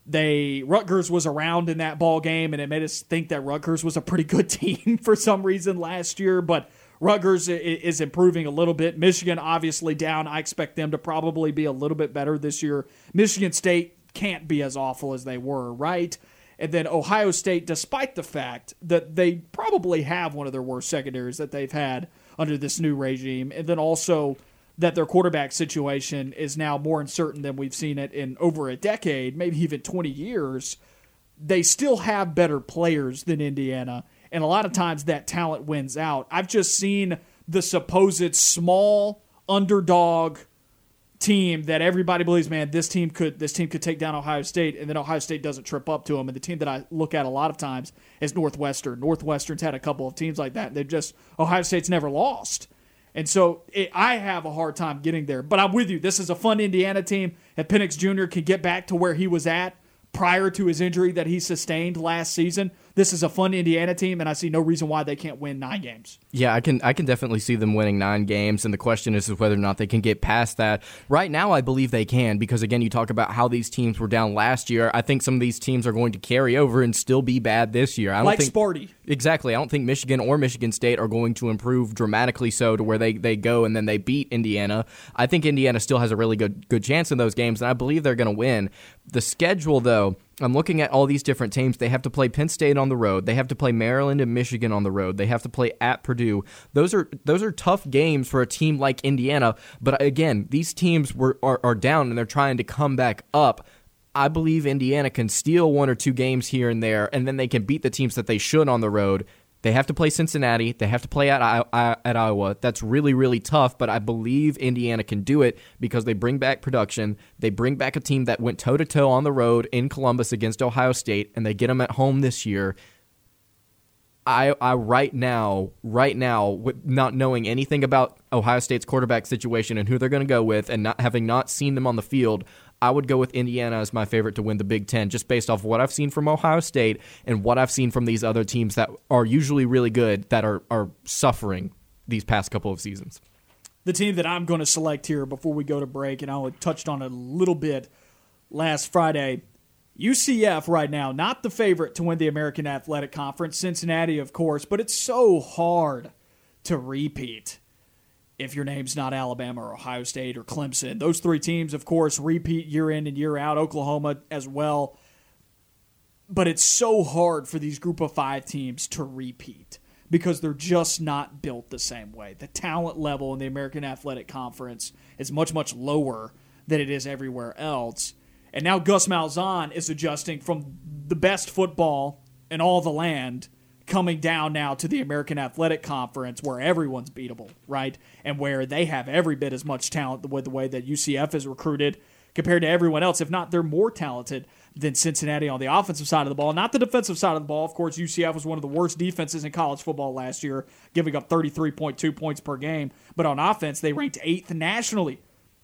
S2: They Rutgers was around in that ball game, and it made us think that Rutgers was a pretty good team for some reason last year. But Rutgers is improving a little bit. Michigan obviously down. I expect them to probably be a little bit better this year. Michigan State can't be as awful as they were, right? And then Ohio State, despite the fact that they probably have one of their worst secondaries that they've had under this new regime, and then also that their quarterback situation is now more uncertain than we've seen it in over a decade, maybe even 20 years, they still have better players than Indiana and a lot of times that talent wins out. I've just seen the supposed small underdog team that everybody believes, man, this team could this team could take down Ohio State, and then Ohio State doesn't trip up to them. And the team that I look at a lot of times is Northwestern. Northwestern's had a couple of teams like that. They've just Ohio State's never lost. And so it, I have a hard time getting there. But I'm with you. This is a fun Indiana team. If Penix Jr. can get back to where he was at prior to his injury that he sustained last season, this is a fun Indiana team, and I see no reason why they can't win nine games.
S3: Yeah, I can I can definitely see them winning nine games, and the question is, whether or not they can get past that. Right now, I believe they can because again, you talk about how these teams were down last year. I think some of these teams are going to carry over and still be bad this year. I don't
S2: like
S3: think
S2: Sparty.
S3: Exactly. I don't think Michigan or Michigan State are going to improve dramatically so to where they, they go and then they beat Indiana. I think Indiana still has a really good good chance in those games, and I believe they're going to win. The schedule, though, I'm looking at all these different teams. They have to play Penn State on the road. They have to play Maryland and Michigan on the road. They have to play at Purdue. Those are those are tough games for a team like Indiana. But again, these teams were are, are down and they're trying to come back up. I believe Indiana can steal one or two games here and there, and then they can beat the teams that they should on the road. They have to play Cincinnati. They have to play at, at Iowa. That's really, really tough, but I believe Indiana can do it because they bring back production. They bring back a team that went toe to toe on the road in Columbus against Ohio State, and they get them at home this year. I, I right now, right now, not knowing anything about Ohio State's quarterback situation and who they're going to go with, and not having not seen them on the field, I would go with Indiana as my favorite to win the Big Ten, just based off what I've seen from Ohio State and what I've seen from these other teams that are usually really good that are are suffering these past couple of seasons.
S2: The team that I'm going to select here before we go to break, and I touched on it a little bit last Friday. UCF right now, not the favorite to win the American Athletic Conference. Cincinnati, of course, but it's so hard to repeat if your name's not Alabama or Ohio State or Clemson. Those three teams, of course, repeat year in and year out, Oklahoma as well. But it's so hard for these group of five teams to repeat because they're just not built the same way. The talent level in the American Athletic Conference is much, much lower than it is everywhere else. And now Gus Malzahn is adjusting from the best football in all the land coming down now to the American Athletic Conference where everyone's beatable, right? And where they have every bit as much talent with the way that UCF is recruited compared to everyone else. If not, they're more talented than Cincinnati on the offensive side of the ball. Not the defensive side of the ball. Of course, UCF was one of the worst defenses in college football last year, giving up 33.2 points per game. But on offense, they ranked eighth nationally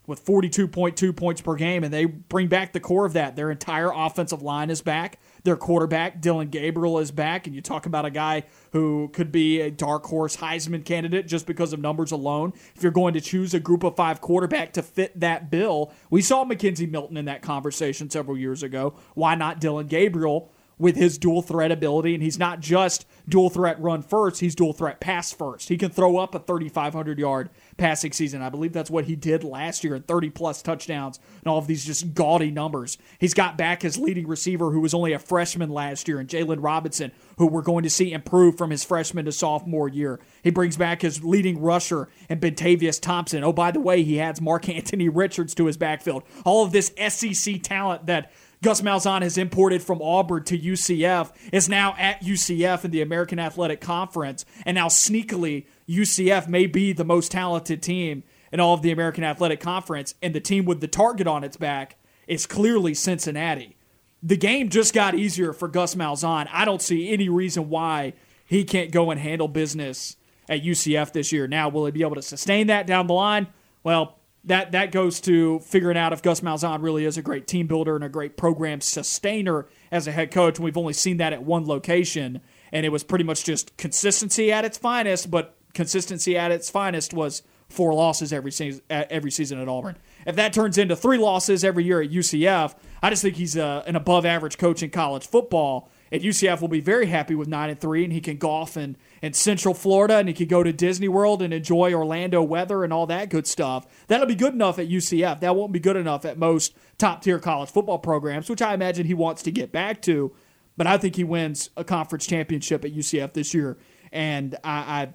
S2: with 42.2 points per game, and they bring back the core of that. Their entire offensive line is back. Their quarterback, Dillon Gabriel, is back. And you talk about a guy who could be a dark horse Heisman candidate just because of numbers alone. If you're going to choose a group of five quarterback to fit that bill, we saw McKenzie Milton in that conversation several years ago. Why not Dillon Gabriel? With his dual threat ability. And he's not just dual threat run first, he's dual threat pass first. He can throw up a 3,500 yard passing season. I believe that's what he did last year 30 plus touchdowns and all of these just gaudy numbers. He's got back his leading receiver who was only a freshman last year and Jaylon Robinson, who we're going to see improve from his freshman to sophomore year. He brings back his leading rusher and Bentavious Thompson. Oh, by the way, he adds Mark Anthony Richards to his backfield. All of this SEC talent that Gus Malzahn has imported from Auburn to UCF is now at UCF in the American Athletic Conference, and now sneakily UCF may be the most talented team in all of the American Athletic Conference, and the team with the target on its back is clearly Cincinnati. The game just got easier for Gus Malzahn. I don't see any reason why he can't go and handle business at UCF this year. Now, will he be able to sustain that down the line? Well, that that goes to figuring out if Gus Malzahn really is a great team builder and a great program sustainer as a head coach. And we've only seen that at one location, and it was pretty much just consistency at its finest. But consistency at its finest was four losses every season, every season at Auburn. If that turns into three losses every year at UCF, I just think he's a, uh, an above average coach in college football. At UCF, will be very happy with nine and three, and he can golf and in Central Florida and he can go to Disney World and enjoy Orlando weather and all that good stuff. That'll be good enough at UCF. That won't be good enough at most top tier college football programs, which I imagine he wants to get back to. But I think he wins a conference championship at UCF this year, and I, I,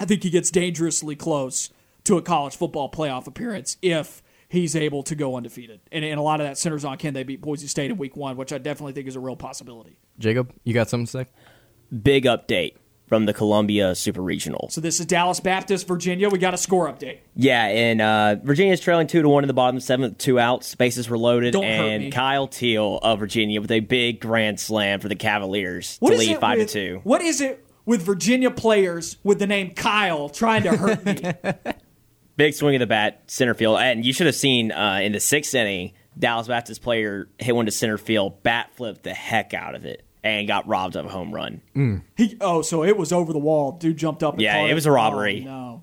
S2: I think he gets dangerously close to a college football playoff appearance if he's able to go undefeated. And, and, a lot of that centers on can they beat Boise State in week one, which I definitely think is a real possibility.
S3: Jacob, you got something to say?
S4: Big update from the Columbia Super Regional.
S2: So this is Dallas Baptist, Virginia. We got a score update.
S4: Yeah, and uh, Virginia's trailing two to one in the bottom seventh, two outs, bases were loaded,
S2: Don't
S4: and Kyle Teel of Virginia with a big grand slam for the Cavaliers what to lead five
S2: with,
S4: to two.
S2: What is it with Virginia players with the name Kyle trying to hurt me?
S4: big swing of the bat, center field, and you should have seen uh, in the sixth inning. Dallas Baptist player hit one to center field, bat flipped the heck out of it and got robbed of a home run.
S2: Mm. He oh, so it was over the wall. Dude jumped up.
S4: yeah, it was a robbery.
S2: Oh, no.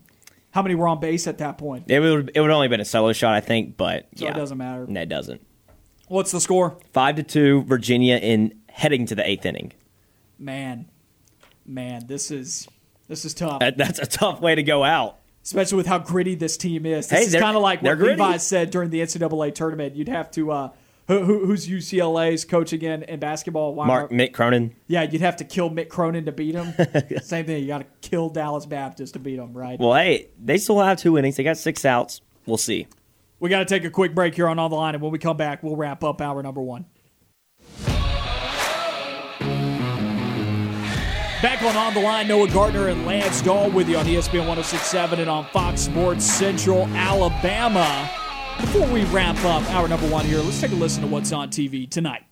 S2: How many were on base at that point?
S4: It would it would only been a solo shot, I think, but
S2: so
S4: yeah,
S2: it doesn't matter.
S4: No, it doesn't.
S2: What's the score?
S4: Five to two, Virginia in heading to the eighth inning.
S2: Man, man, this is this is tough.
S4: That, that's a tough way to go out
S2: especially with how gritty this team is. This
S4: hey,
S2: is kind of like what Levi said during the NCAA tournament. You'd have to uh, who, who, who's UCLA's coach again in basketball?
S4: Why Mark Mick Cronin.
S2: Yeah, you'd have to kill Mick Cronin to beat him. Same thing. You got to kill Dallas Baptist to beat him, right?
S4: Well, hey, they still have two innings. They got six outs. We'll see.
S2: We got to take a quick break here on All the Line, and when we come back, we'll wrap up hour number one. Back on On the Line, Noah Gardner and Lance Dawe with you on ESPN 1067 and on Fox Sports Central Alabama. Before we wrap up hour number one here, let's take a listen to what's on TV tonight.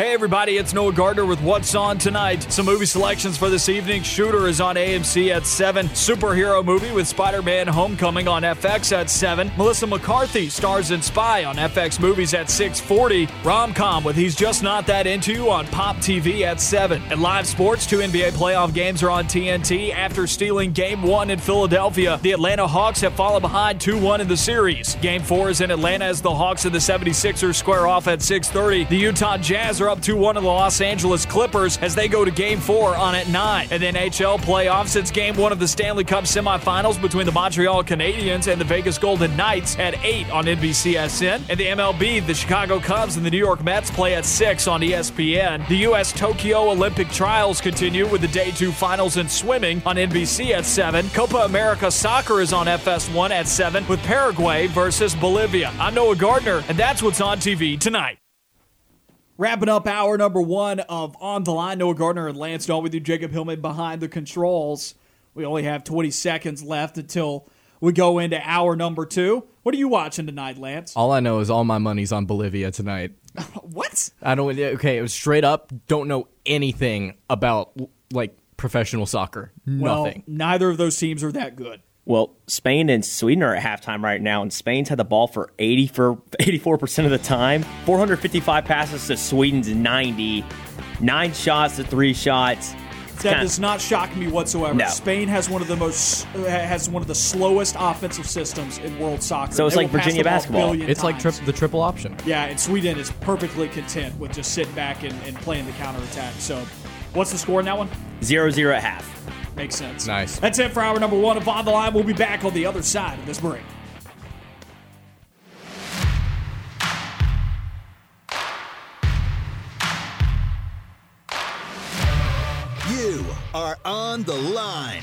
S2: Hey everybody, it's Noah Gardner with What's On Tonight. Some movie selections for this evening. Shooter is on AMC at 7. Superhero movie with Spider-Man Homecoming on FX at 7. Melissa McCarthy stars in Spy on FX Movies at 640. Rom-com with He's Just Not That Into You on Pop TV at 7. And live sports, two NBA playoff games are on TNT. After stealing Game 1 in Philadelphia, the Atlanta Hawks have fallen behind 2-1 in the series. Game 4 is in Atlanta as the Hawks and the 76ers square off at 6.30. The Utah Jazz are up 2 1 of the Los Angeles Clippers as they go to game four on at 9. And then HL playoffs, it's game one of the Stanley Cup semifinals between the Montreal Canadiens and the Vegas Golden Knights at 8 on NBCSN. And the MLB, the Chicago Cubs and the New York Mets play at 6 on ESPN. The U.S. Tokyo Olympic trials continue with the day two finals in swimming on NBC at 7. Copa America soccer is on FS1 at 7 with Paraguay versus Bolivia. I'm Noah Gardner, and that's what's on TV tonight. Wrapping up hour number one of On the Line, Noah Gardner and Lance Dawe with you, Jacob Hillman behind the controls. We only have 20 seconds left until we go into hour number two. What are you watching tonight, Lance?
S3: All I know is all my money's on Bolivia tonight.
S2: what?
S3: I don't. Okay, it was straight up. Don't know anything about like professional soccer.
S2: Well,
S3: Nothing.
S2: neither of those teams are that good.
S4: Well, Spain and Sweden are at halftime right now, and Spain's had the ball for 80 for 84% of the time. 455 passes to Sweden's 90, nine shots to three shots.
S2: That does not shock me whatsoever.
S4: No.
S2: Spain has one of the most uh, has one of the slowest offensive systems in world soccer.
S4: So it's
S2: They
S4: like Virginia
S2: the
S4: basketball.
S2: billion
S3: It's like tri- the triple option.
S2: Yeah, and Sweden is perfectly content with just sitting back and, and playing the counterattack. So, what's the score in that one?
S4: 0 0 at half.
S2: Makes sense.
S3: Nice.
S2: That's it for hour number one of On the Line. We'll be back on the other side of this break.
S1: You are on the line.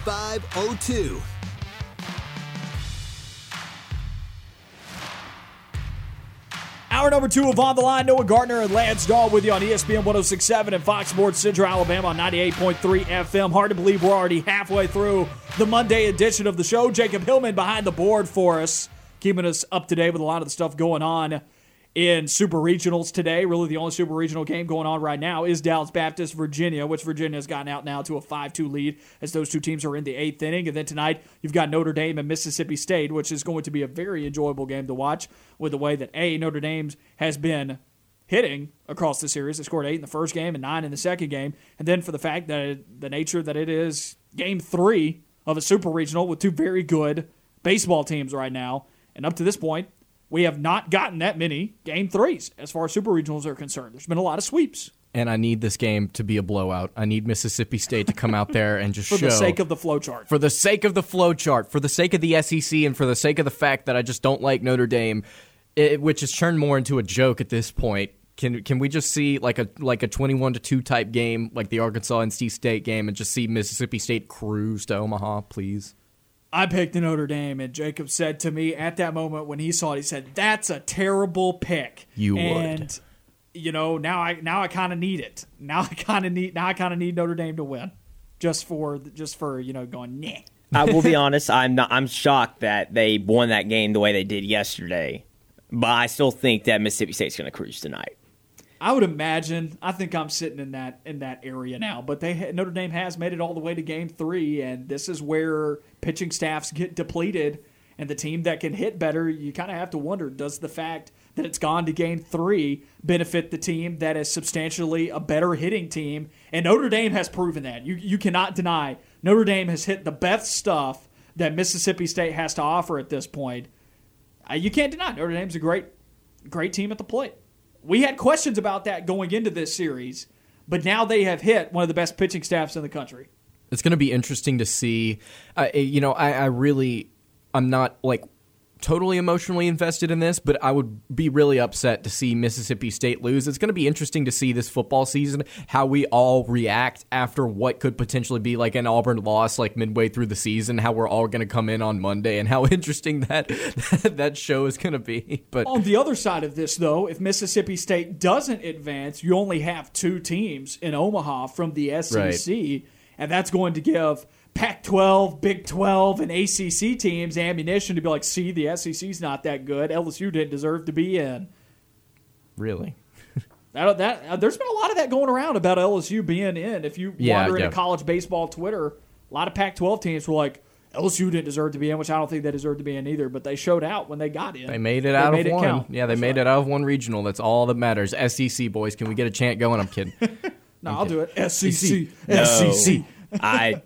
S1: 888-382-7502.
S2: Hour number two of On the Line. Noah Gardner and Lance Dawe with you on ESPN 1067 and Fox Sports Central Alabama on 98.3 FM. Hard to believe we're already halfway through the Monday edition of the show. Jacob Hillman behind the board for us, keeping us up to date with a lot of the stuff going on in super regionals today. Really, the only super regional game going on right now is Dallas Baptist Virginia, which Virginia has gotten out now to a 5 2 lead as those two teams are in the eighth inning. And then tonight, you've got Notre Dame and Mississippi State, which is going to be a very enjoyable game to watch with the way that A, Notre Dame has been hitting across the series. They scored eight in the first game and nine in the second game. And then for the fact that it, the nature that it is game three of a super regional with two very good baseball teams right now. And up to this point, we have not gotten that many game threes as far as super regionals are concerned. There's been a lot of sweeps
S3: And I need this game to be a blowout. I need Mississippi State to come out there and just
S2: for
S3: show
S2: the sake of the flow chart.
S3: for the sake of the flow chart, for the sake of the SEC, and for the sake of the fact that I just don't like Notre Dame, it, which has turned more into a joke at this point. Can can we just see like a like a twenty one to two type game, like the Arkansas NC State game, and just see Mississippi State cruise to Omaha, please?
S2: I picked Notre Dame, and Jacob said to me at that moment when he saw it, he said, "That's a terrible pick."
S3: You would.
S2: and, You know, now I now I kind of need it. Now I kind of need now I kind of need Notre Dame to win, just for just for you know going nah.
S4: I will be honest. I'm not. I'm shocked that they won that game the way they did yesterday. But I still think that Mississippi State's going to cruise tonight.
S2: I would imagine. I think I'm sitting in that in that area now. But they Notre Dame has made it all the way to Game Three, and this is where pitching staffs get depleted. And the team that can hit better, you kind of have to wonder: Does the fact that it's gone to Game Three benefit the team that is substantially a better hitting team? And Notre Dame has proven that. You you cannot deny Notre Dame has hit the best stuff that Mississippi State has to offer at this point, uh, you can't deny Notre Dame's a great, great team at the plate. We had questions about that going into this series, but now they have hit one of the best pitching staffs in the country.
S3: It's going to be interesting to see. Uh, you know, I, I really, I'm not like totally emotionally invested in this, but I would be really upset to see Mississippi State lose. It's going to be interesting to see this football season how we all react after what could potentially be like an Auburn loss like midway through the season, how we're all going to come in on Monday and how interesting that that show is going to be. But
S2: on the other side of this though, if Mississippi State doesn't advance, you only have two teams in Omaha from the SEC, right. and that's going to give Pac 12, Big 12, and ACC teams ammunition to be like, see, the SEC's not that good. LSU didn't deserve to be in.
S3: Really?
S2: that, that uh, There's been a lot of that going around about LSU being in. If you yeah, wander yeah. into college baseball Twitter, a lot of Pac 12 teams were like, LSU didn't deserve to be in, which I don't think they deserved to be in either, but they showed out when they got in.
S3: They made it they out made of one. Count. Yeah, they That's made right. it out of one regional. That's all that matters. SEC boys, can we get a chant going? I'm kidding.
S2: no,
S3: I'm
S2: I'll kidding. do it. SEC. No. SEC.
S4: I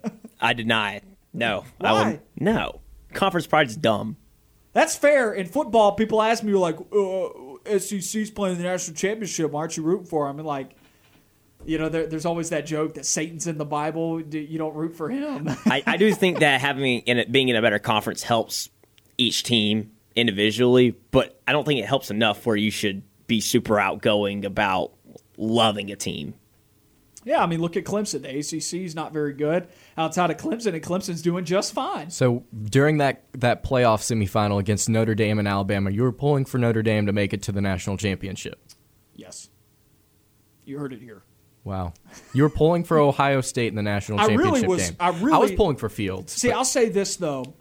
S4: I deny it. No. Why? I would, no. Conference pride is dumb.
S2: That's fair. In football, people ask me like, uh, SEC's playing the national championship. Why aren't you rooting for them? And like, you know, there, there's always that joke that Satan's in the Bible. You don't root for him.
S4: I, I, do think that having in it, being in a better conference helps each team individually, but I don't think it helps enough where you should be super outgoing about loving a team.
S2: Yeah, I mean, look at Clemson. The ACC is not very good outside of Clemson, and Clemson's doing just fine.
S3: So during that that playoff semifinal against Notre Dame and Alabama, you were pulling for Notre Dame to make it to the national championship.
S2: Yes, you heard it here.
S3: Wow, you were pulling for Ohio State in the national championship
S2: I really was,
S3: game.
S2: I really
S3: I was pulling for Fields.
S2: See, but. I'll say this though,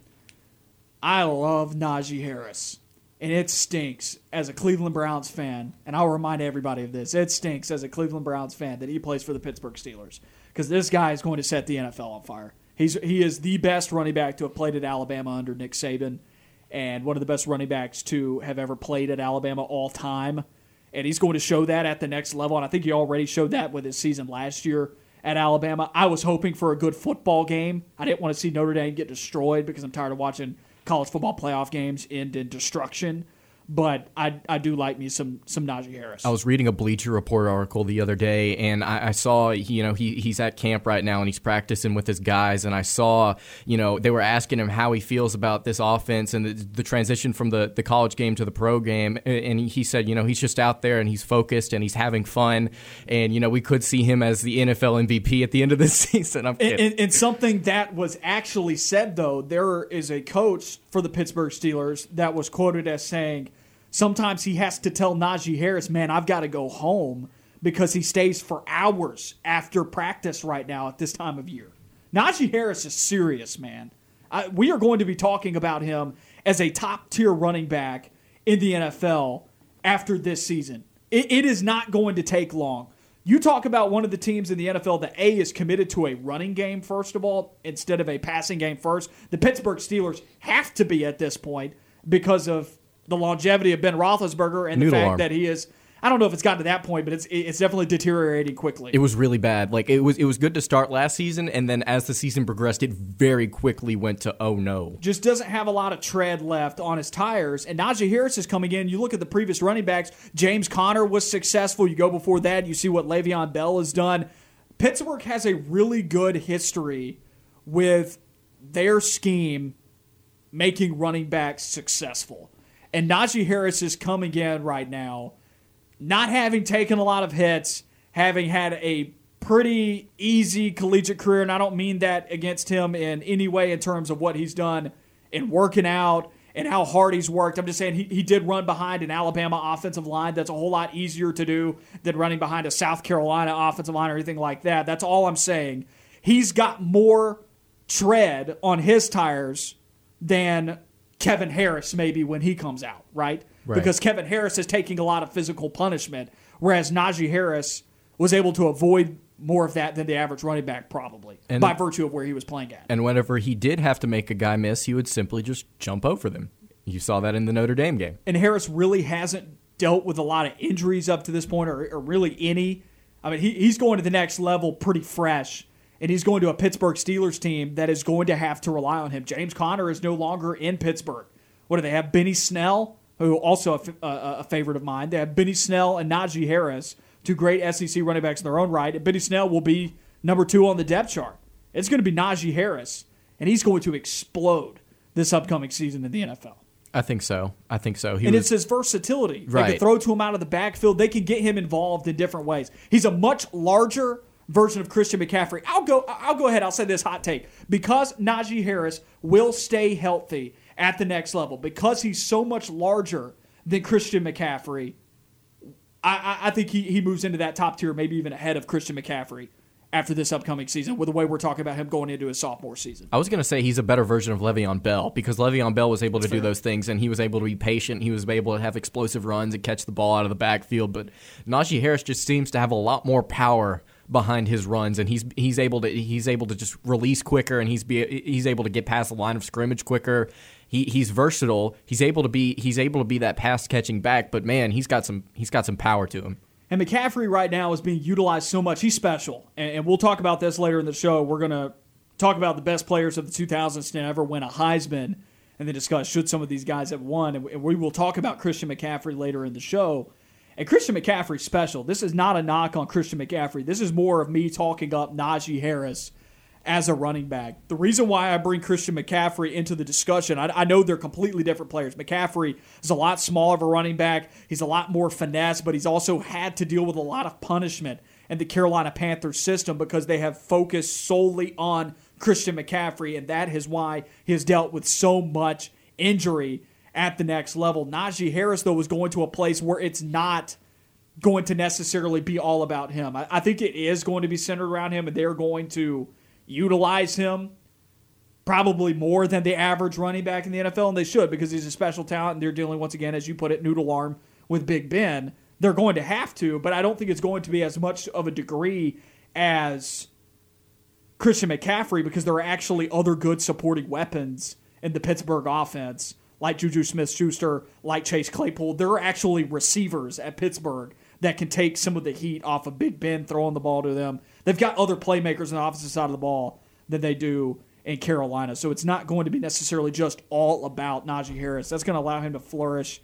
S2: I love Najee Harris and it stinks as a Cleveland Browns fan, and I'll remind everybody of this. It stinks as a Cleveland Browns fan that he plays for the Pittsburgh Steelers because this guy is going to set the NFL on fire. He's he is the best running back to have played at Alabama under Nick Saban, and one of the best running backs to have ever played at Alabama all time. And he's going to show that at the next level, and I think he already showed that with his season last year at Alabama. I was hoping for a good football game. I didn't want to see Notre Dame get destroyed because I'm tired of watching college football playoff games end in destruction but I I do like me some some Najee Harris.
S3: I was reading a Bleacher Report article the other day, and I, I, saw you know he he's at camp right now and he's practicing with his guys, and I saw you know they were asking him how he feels about this offense and the, the transition from the the college game to the pro game, and he said you know he's just out there and he's focused and he's having fun, and you know we could see him as the NFL MVP at the end of this season. I'm
S2: kidding. And, and something that was actually said though, there is a coach for the Pittsburgh Steelers that was quoted as saying Sometimes he has to tell Najee Harris, man, I've got to go home because he stays for hours after practice right now at this time of year. Najee Harris is serious, man. I, we are going to be talking about him as a top tier running back in the NFL after this season. It, it is not going to take long. You talk about one of the teams in the NFL that A is committed to a running game, first of all, instead of a passing game first. The Pittsburgh Steelers have to be at this point because of the longevity of Ben Roethlisberger and Noodle the fact arm. that he is. I don't know if it's gotten to that point, but it's it's definitely deteriorating quickly.
S3: It was really bad. Like it was it was good to start last season, and then as the season progressed, it very quickly went to oh no.
S2: Just doesn't have a lot of tread left on his tires. And Najee Harris is coming in. You look at the previous running backs. James Conner was successful. You go before that, you see what Le'Veon Bell has done. Pittsburgh has a really good history with their scheme making running backs successful. And Najee Harris is coming in right now, not having taken a lot of hits, having had a pretty easy collegiate career. And I don't mean that against him in any way in terms of what he's done in working out and how hard he's worked. I'm just saying he, he did run behind an Alabama offensive line. That's a whole lot easier to do than running behind a South Carolina offensive line or anything like that. That's all I'm saying. He's got more tread on his tires than Kevin Harris maybe when he comes out, right? right? Because Kevin Harris is taking a lot of physical punishment, whereas Najee Harris was able to avoid more of that than the average running back probably and, by virtue of where he was playing at.
S3: And whenever he did have to make a guy miss, he would simply just jump over them. You saw that in the Notre Dame game.
S2: And Harris really hasn't dealt with a lot of injuries up to this point, or, or really any. I mean, he, he's going to the next level pretty fresh and he's going to a Pittsburgh Steelers team that is going to have to rely on him. James Conner is no longer in Pittsburgh. What do they have? Benny Snell, who also a, a, a favorite of mine. They have Benny Snell and Najee Harris, two great SEC running backs in their own right. And Benny Snell will be number two on the depth chart. It's going to be Najee Harris, and he's going to explode this upcoming season in the NFL.
S3: I think so. I think so. He
S2: and
S3: was,
S2: it's his versatility. They
S3: Right.
S2: can throw to him out of the backfield. They can get him involved in different ways. He's a much larger version of Christian McCaffrey. I'll go. I'll go ahead. I'll say this hot take because Najee Harris will stay healthy at the next level because he's so much larger than Christian McCaffrey. I, I, I think he, he moves into that top tier, maybe even ahead of Christian McCaffrey after this upcoming season. With the way we're talking about him going into his sophomore season.
S3: I was going to say he's a better version of Le'Veon Bell because Le'Veon Bell was able to do those things and he was able to be patient. He was able to have explosive runs and catch the ball out of the backfield. But Najee Harris just seems to have a lot more power behind his runs and he's he's able to he's able to just release quicker and he's be he's able to get past the line of scrimmage quicker. He he's versatile. He's able to be he's able to be that pass catching back. But man, he's got some he's got some power to him.
S2: And McCaffrey right now is being utilized so much. He's special. And, and we'll talk about this later in the show. We're going to talk about the best players of the 2000s to ever win a Heisman and then discuss should some of these guys have won. And we will talk about Christian McCaffrey later in the show. And Christian McCaffrey's special. This is not a knock on Christian McCaffrey. This is more of me talking up Najee Harris as a running back. The reason why I bring Christian McCaffrey into the discussion, I, I know they're completely different players. McCaffrey is a lot smaller of a running back. He's a lot more finesse, but he's also had to deal with a lot of punishment in the Carolina Panthers system because they have focused solely on Christian McCaffrey, and that is why he has dealt with so much injury at the next level. Najee Harris, though, is going to a place where it's not going to necessarily be all about him. I, I think it is going to be centered around him, and they're going to utilize him probably more than the average running back in the NFL, and they should because he's a special talent, and they're dealing once again, as you put it, noodle arm with Big Ben. They're going to have to, but I don't think it's going to be as much of a degree as Christian McCaffrey because there are actually other good supporting weapons in the Pittsburgh offense, like Juju Smith Schuster, like Chase Claypool. There are actually receivers at Pittsburgh that can take some of the heat off of Big Ben throwing the ball to them. They've got other playmakers on the opposite side of the ball than they do in Carolina. So it's not going to be necessarily just all about Najee Harris. That's going to allow him to flourish.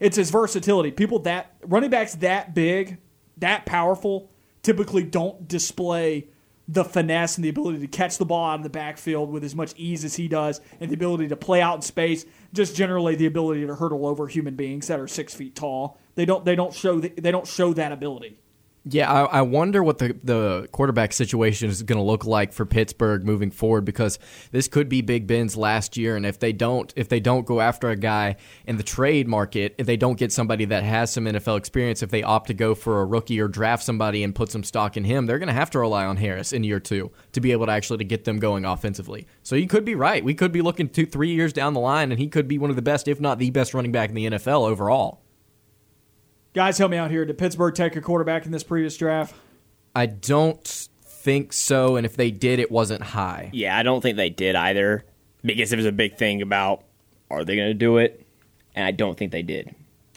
S2: It's his versatility. People that running backs that big, that powerful, typically don't display the finesse and the ability to catch the ball out of the backfield with as much ease as he does, and the ability to play out in space. Just generally the ability to hurdle over human beings that are six feet tall. They don't. They don't show. The, they don't show that ability.
S3: Yeah, I, I wonder what the, the quarterback situation is going to look like for Pittsburgh moving forward because this could be Big Ben's last year, and if they don't if they don't go after a guy in the trade market, if they don't get somebody that has some NFL experience, if they opt to go for a rookie or draft somebody and put some stock in him, they're going to have to rely on Harris in year two to be able to actually to get them going offensively. So you could be right. We could be looking two three years down the line, and he could be one of the best, if not the best, running back in the NFL overall.
S2: Guys, help me out here. Did Pittsburgh take a quarterback in this previous draft?
S3: I don't think so, and if they did, it wasn't high.
S4: Yeah, I don't think they did either because it was a big thing about are they going to do it, and I don't think they did.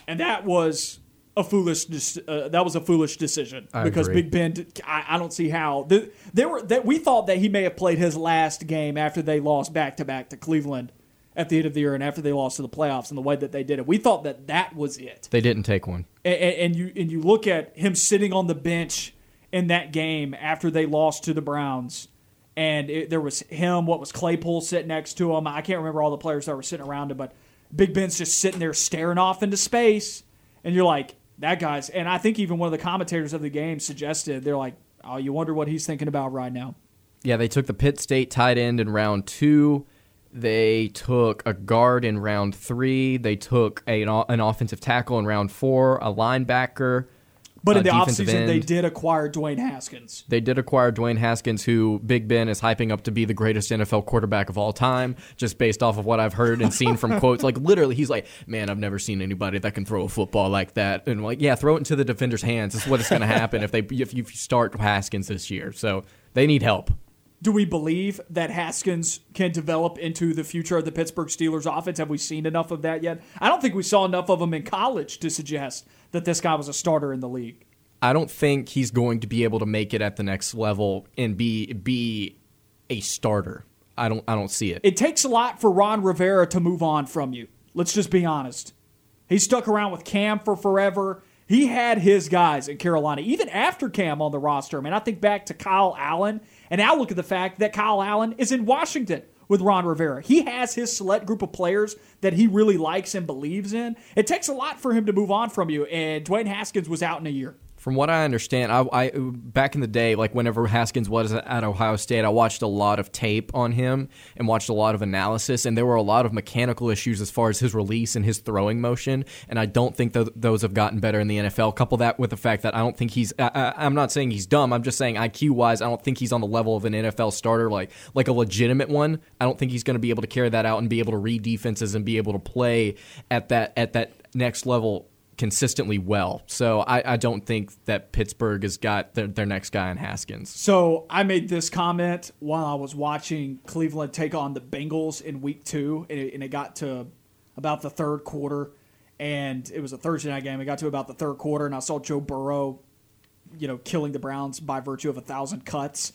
S2: and that was a foolish uh, that was a foolish decision
S3: I
S2: because
S3: agree.
S2: Big Ben did- I, I don't see how the, they were that we thought that he may have played his last game after they lost back to back to Cleveland at the end of the year and after they lost to the playoffs and the way that they did it we thought that that was it
S3: They didn't take one.
S2: and, and you and you look at him sitting on the bench in that game after they lost to the Browns, and it, there was him. What was Claypool sitting next to him? I can't remember all the players that were sitting around him, but Big Ben's just sitting there staring off into space, and you're like, that guy's. And I think even one of the commentators of the game suggested they're like, oh, you wonder what he's thinking about right now.
S3: Yeah, they took the Pitt State tight end in round two. They took a guard in round three. They took a, an, an offensive tackle in round four, a linebacker.
S2: But in the offseason, they did acquire Dwayne Haskins.
S3: They did acquire Dwayne Haskins, who Big Ben is hyping up to be the greatest NFL quarterback of all time, just based off of what I've heard and seen from quotes. Like literally, he's like, "Man, I've never seen anybody that can throw a football like that." And like, yeah, throw it into the defender's hands. That's what is going to happen if they if you start Haskins this year. So they need help.
S2: Do we believe that Haskins can develop into the future of the Pittsburgh Steelers offense? Have we seen enough of that yet? I don't think we saw enough of him in college to suggest that this guy was a starter in the league.
S3: I don't think he's going to be able to make it at the next level and be be a starter. I don't I don't see it.
S2: It takes a lot for Ron Rivera to move on from you. Let's just be honest. He stuck around with Cam for forever. He had his guys in Carolina, even after Cam on the roster. I mean, I think back to Kyle Allen, and now look at the fact that Kyle Allen is in Washington with Ron Rivera. He has his select group of players that he really likes and believes in. It takes a lot for him to move on from you, and Dwayne Haskins was out in a year.
S3: From what I understand, I, I, back in the day, like whenever Haskins was at Ohio State, I watched a lot of tape on him and watched a lot of analysis, and there were a lot of mechanical issues as far as his release and his throwing motion, and I don't think th- those have gotten better in the NFL. Couple that with the fact that I don't think he's, I, am not saying he's dumb. I'm just saying IQ wise, I don't think he's on the level of an NFL starter, like like a legitimate one. I don't think he's going to be able to carry that out and be able to read defenses and be able to play at that at that next level consistently well. So I, I, don't think that Pittsburgh has got their, their, next guy in Haskins.
S2: So I made this comment while I was watching Cleveland take on the Bengals in week two, and it, and it got to about the third quarter. And it was a Thursday night game. It got to about the third quarter, and I saw Joe Burrow, you know, killing the Browns by virtue of a thousand cuts.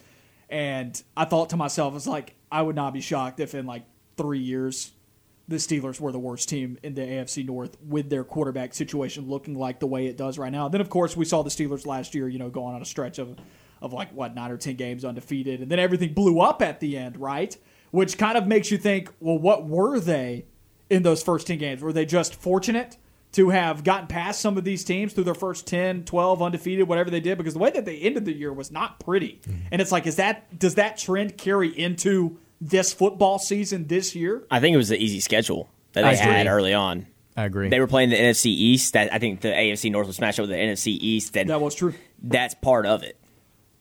S2: And I thought to myself, I was like, I would not be shocked if in like three years the Steelers were the worst team in the AFC North with their quarterback situation looking like the way it does right now. Then, of course, we saw the Steelers last year, you know, going on a stretch of, of like, what, nine or 10 games undefeated. And then everything blew up at the end, right? Which kind of makes you think, well, what were they in those first 10 games? Were they just fortunate to have gotten past some of these teams through their first 10, 12 undefeated, whatever they did? Because the way that they ended the year was not pretty. Mm-hmm. And it's like, is that, does that trend carry into this football season this year?
S4: I think it was the easy schedule that they had early on.
S3: I agree.
S4: They were playing the NFC East. That I think the AFC North was matched up with the NFC East. And
S2: that was true.
S4: That's part of it.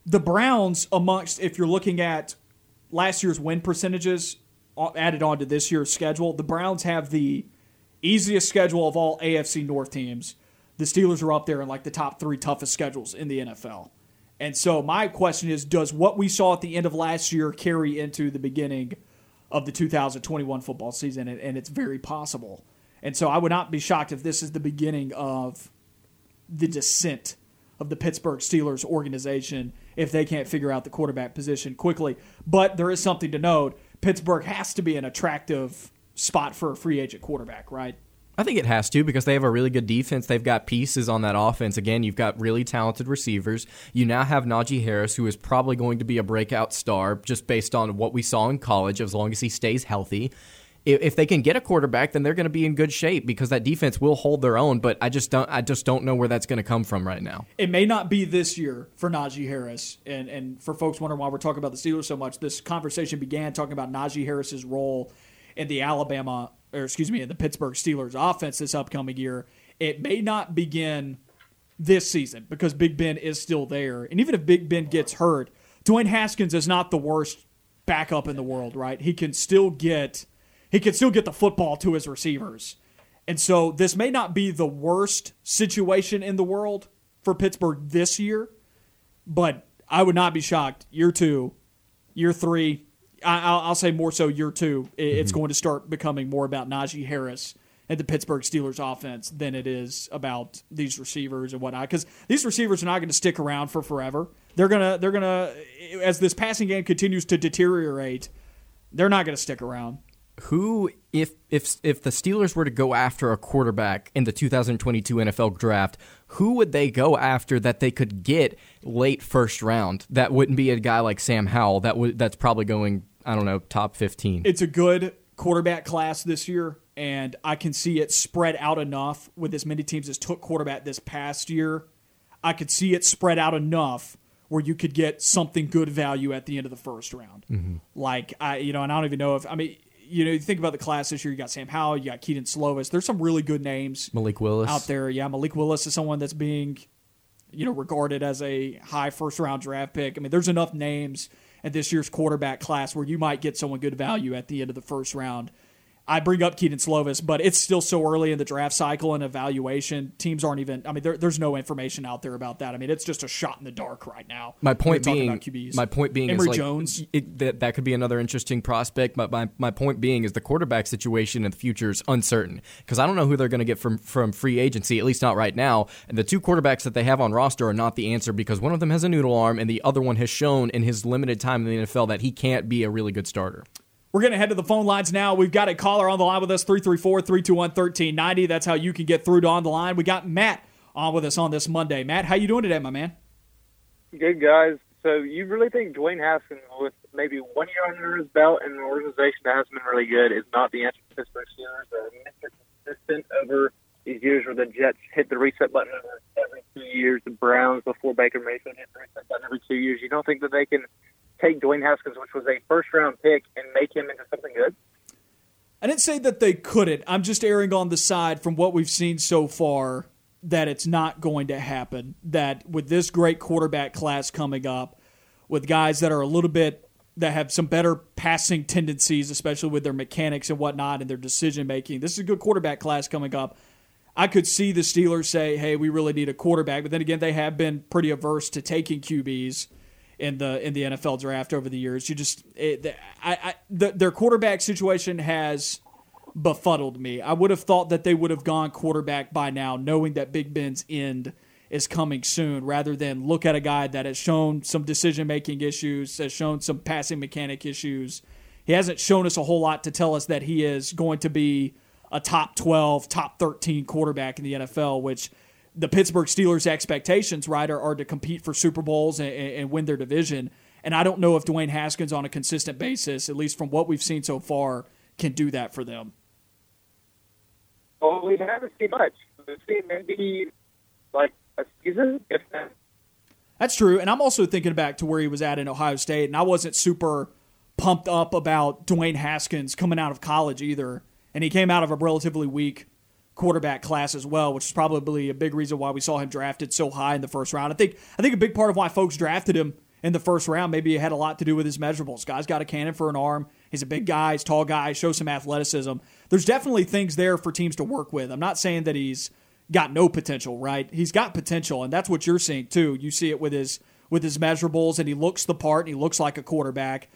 S2: The Browns, amongst if you're looking at last year's win percentages uh, added on to this year's schedule, the Browns have the easiest schedule of all AFC North teams. The Steelers are up there in like the top three toughest schedules in the NFL. And so my question is does what we saw at the end of last year carry into the beginning of the 2021 football season? And, and, it's very possible. And so I would not be shocked if this is the beginning of the descent of the Pittsburgh Steelers organization if they can't figure out the quarterback position quickly. But there is something to note Pittsburgh has to be an attractive spot for a free agent quarterback, right?
S3: I think it has to because they have a really good defense. They've got pieces on that offense. Again, you've got really talented receivers. You now have Najee Harris, who is probably going to be a breakout star just based on what we saw in college, as long as he stays healthy. If they can get a quarterback, then they're going to be in good shape because that defense will hold their own. But I just don't, I just don't know where that's going to come from right now.
S2: It may not be this year for Najee Harris, and and for folks wondering why we're talking about the Steelers so much, this conversation began talking about Najee Harris's role in the Alabama or excuse me, in the Pittsburgh Steelers offense this upcoming year, it may not begin this season because Big Ben is still there. And even if Big Ben gets hurt, Dwayne Haskins is not the worst backup in the world, right? He can still get he can still get the football to his receivers. And so this may not be the worst situation in the world for Pittsburgh this year, but I would not be shocked year 2, year 3, I, will say more so year two. It's mm-hmm. going to start becoming more about Najee Harris and the Pittsburgh Steelers offense than it is about these receivers and whatnot. Because these receivers are not going to stick around for forever. They're gonna they're gonna as this passing game continues to deteriorate, they're not going to stick around.
S3: Who, if if if the Steelers were to go after a quarterback in the 2022 NFL draft, who would they go after that they could get late first round? That wouldn't be a guy like Sam Howell. That would that's probably going I don't know, top 15.
S2: It's a good quarterback class this year, and I can see it spread out enough with as many teams as took quarterback this past year. I could see it spread out enough where you could get something good value at the end of the first round. Mm-hmm. Like I, you know, and I don't even know if I mean, you know, you think about the class this year. You got Sam Howell, you got Kedon Slovis. There's some really good names.
S3: Malik Willis
S2: out there. Yeah, Malik Willis is someone that's being, you know, regarded as a high first round draft pick. I mean, there's enough names at this year's quarterback class where you might get someone good value at the end of the first round. I bring up Kedon Slovis, but it's still so early in the draft cycle and evaluation. Teams aren't even. I mean, there, there's no information out there about that. I mean, it's just a shot in the dark right now.
S3: My point being,
S2: about QBs.
S3: my point being,
S2: Emory
S3: is like,
S2: Jones.
S3: It, that that could be another interesting prospect. But my, my point being is the quarterback situation in the future is uncertain because I don't know who they're going to get from from free agency. At least not right now. And the two quarterbacks that they have on roster are not the answer because one of them has a noodle arm and the other one has shown in his limited time in the NFL that he can't be a really good starter.
S2: We're going to head to the phone lines now. We've got a caller on the line with us, 334 321 1390. That's how you can get through to on the line. We got Matt on with us on this Monday. Matt, how you doing today, my man?
S5: Good guys. So you really think Dwayne Haskins, with maybe one year under his belt and an organization that hasn't been really good, is not the answer to Pittsburgh Steelers? Or Mr. Consistent over these years where the Jets hit the reset button every two years, the Browns before Baker Mayfield hit the reset button every two years. You don't think that they can take Dwayne Haskins, which was a first round pick, and make him into something good?
S2: I didn't say that they couldn't. I'm just erring on the side from what we've seen so far that it's not going to happen. That with this great quarterback class coming up, with guys that are a little bit that have some better passing tendencies, especially with their mechanics and whatnot and their decision making, this is a good quarterback class coming up. I could see the Steelers say, "Hey, we really need a quarterback," but then again, they have been pretty averse to taking QBs in the in the NFL draft over the years. You just eh, it, I, I the, their quarterback situation has befuddled me. I would have thought that they would have gone quarterback by now, knowing that Big Ben's end is coming soon, rather than look at a guy that has shown some decision making issues, has shown some passing mechanic issues. He hasn't shown us a whole lot to tell us that he is going to be a top 12, top 13 quarterback in the NFL, which the Pittsburgh Steelers' expectations, right, are, are to compete for Super Bowls and, and, win their division. And I don't know if Dwayne Haskins, on a consistent basis, at least from what we've seen so far, can do that for them.
S5: Well, we haven't seen much. We've seen maybe like a season, if that.
S2: That's true. And I'm also thinking back to where he was at in Ohio State, and I wasn't super pumped up about Dwayne Haskins coming out of college either. And he came out of a relatively weak quarterback class as well, which is probably a big reason why we saw him drafted so high in the first round. I think I think a big part of why folks drafted him in the first round maybe it had a lot to do with his measurables. Guy's got a cannon for an arm. He's a big guy. He's tall guy. Shows some athleticism. There's definitely things there for teams to work with. I'm not saying that he's got no potential, right? He's got potential, and that's what you're seeing too. You see it with his with his measurables, and he looks the part. And he looks like a quarterback.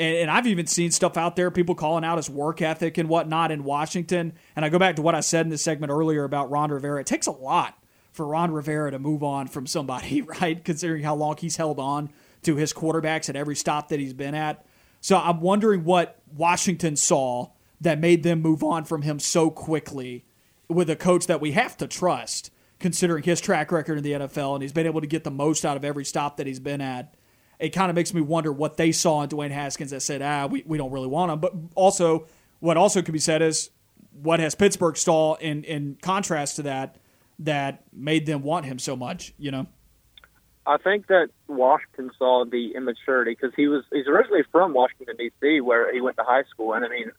S2: And, and I've even seen stuff out there, people calling out his work ethic and whatnot in Washington. And I go back to what I said in this segment earlier about Ron Rivera. It takes a lot for Ron Rivera to move on from somebody, right? Considering how long he's held on to his quarterbacks at every stop that he's been at. So I'm wondering what Washington saw that made them move on from him so quickly with a coach that we have to trust, considering his track record in the NFL and he's been able to get the most out of every stop that he's been at it kind of makes me wonder what they saw in Dwayne Haskins that said, ah, we, we don't really want him. But also, what also could be said is, what has Pittsburgh saw in, in contrast to that that made them want him so much, you know?
S5: I think that Washington saw the immaturity because he was he's originally from Washington D.C. where he went to high school, and I mean,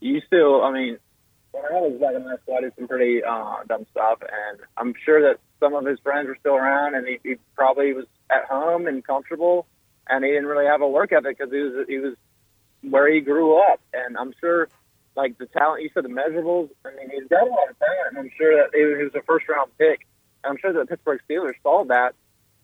S5: you still, I mean, when I was back in high school, I did some pretty uh, dumb stuff, and I'm sure that some of his friends were still around, and he, he probably was at home and comfortable, and he didn't really have a work ethic because he was he was where he grew up, and I'm sure like the talent you said the measurables. I mean, he's got a lot of talent, and I'm sure that he was a first round pick. And I'm sure that the Pittsburgh Steelers saw that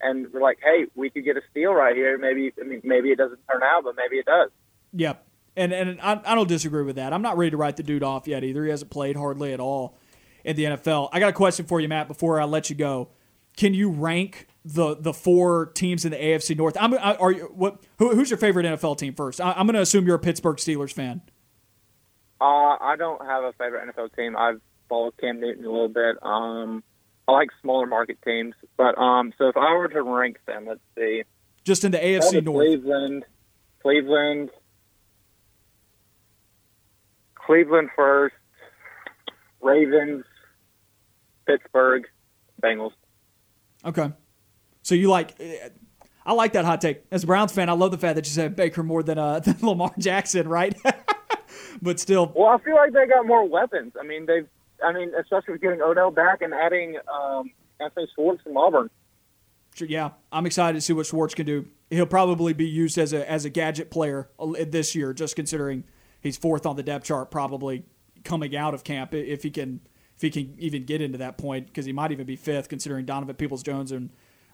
S5: and we're like, hey, we could get a steal right here. Maybe I mean maybe it doesn't turn out, but maybe it does.
S2: Yep. And and I, I don't disagree with that. I'm not ready to write the dude off yet either. He hasn't played hardly at all in the NFL. I got a question for you, Matt. Before I let you go, can you rank the the four teams in the AFC North? I'm are you what? Who, who's your favorite NFL team first? I, am going to assume you're a Pittsburgh Steelers fan.
S5: Uh, I don't have a favorite NFL team. I've followed Cam Newton a little bit. Um, I like smaller market teams, but um, so if I were to rank them, let's see.
S2: Just in the AFC North.
S5: Cleveland, Cleveland, Cleveland first, Ravens, Pittsburgh, Bengals.
S2: Okay. So you like I like that hot take. As a Browns fan, I love the fact that you said Baker more than uh, than Lamar Jackson, right? but still
S5: Well, I feel like they got more weapons. I mean, they've I mean, especially with getting Odell back and adding um, Anthony Schwartz from Auburn.
S2: Sure, Yeah, I'm excited to see what Schwartz can do. He'll probably be used as a as a gadget player this year, just considering he's fourth on the depth chart probably coming out of camp if he can if he can even get into that point because he might even be fifth considering Donovan Peoples Jones and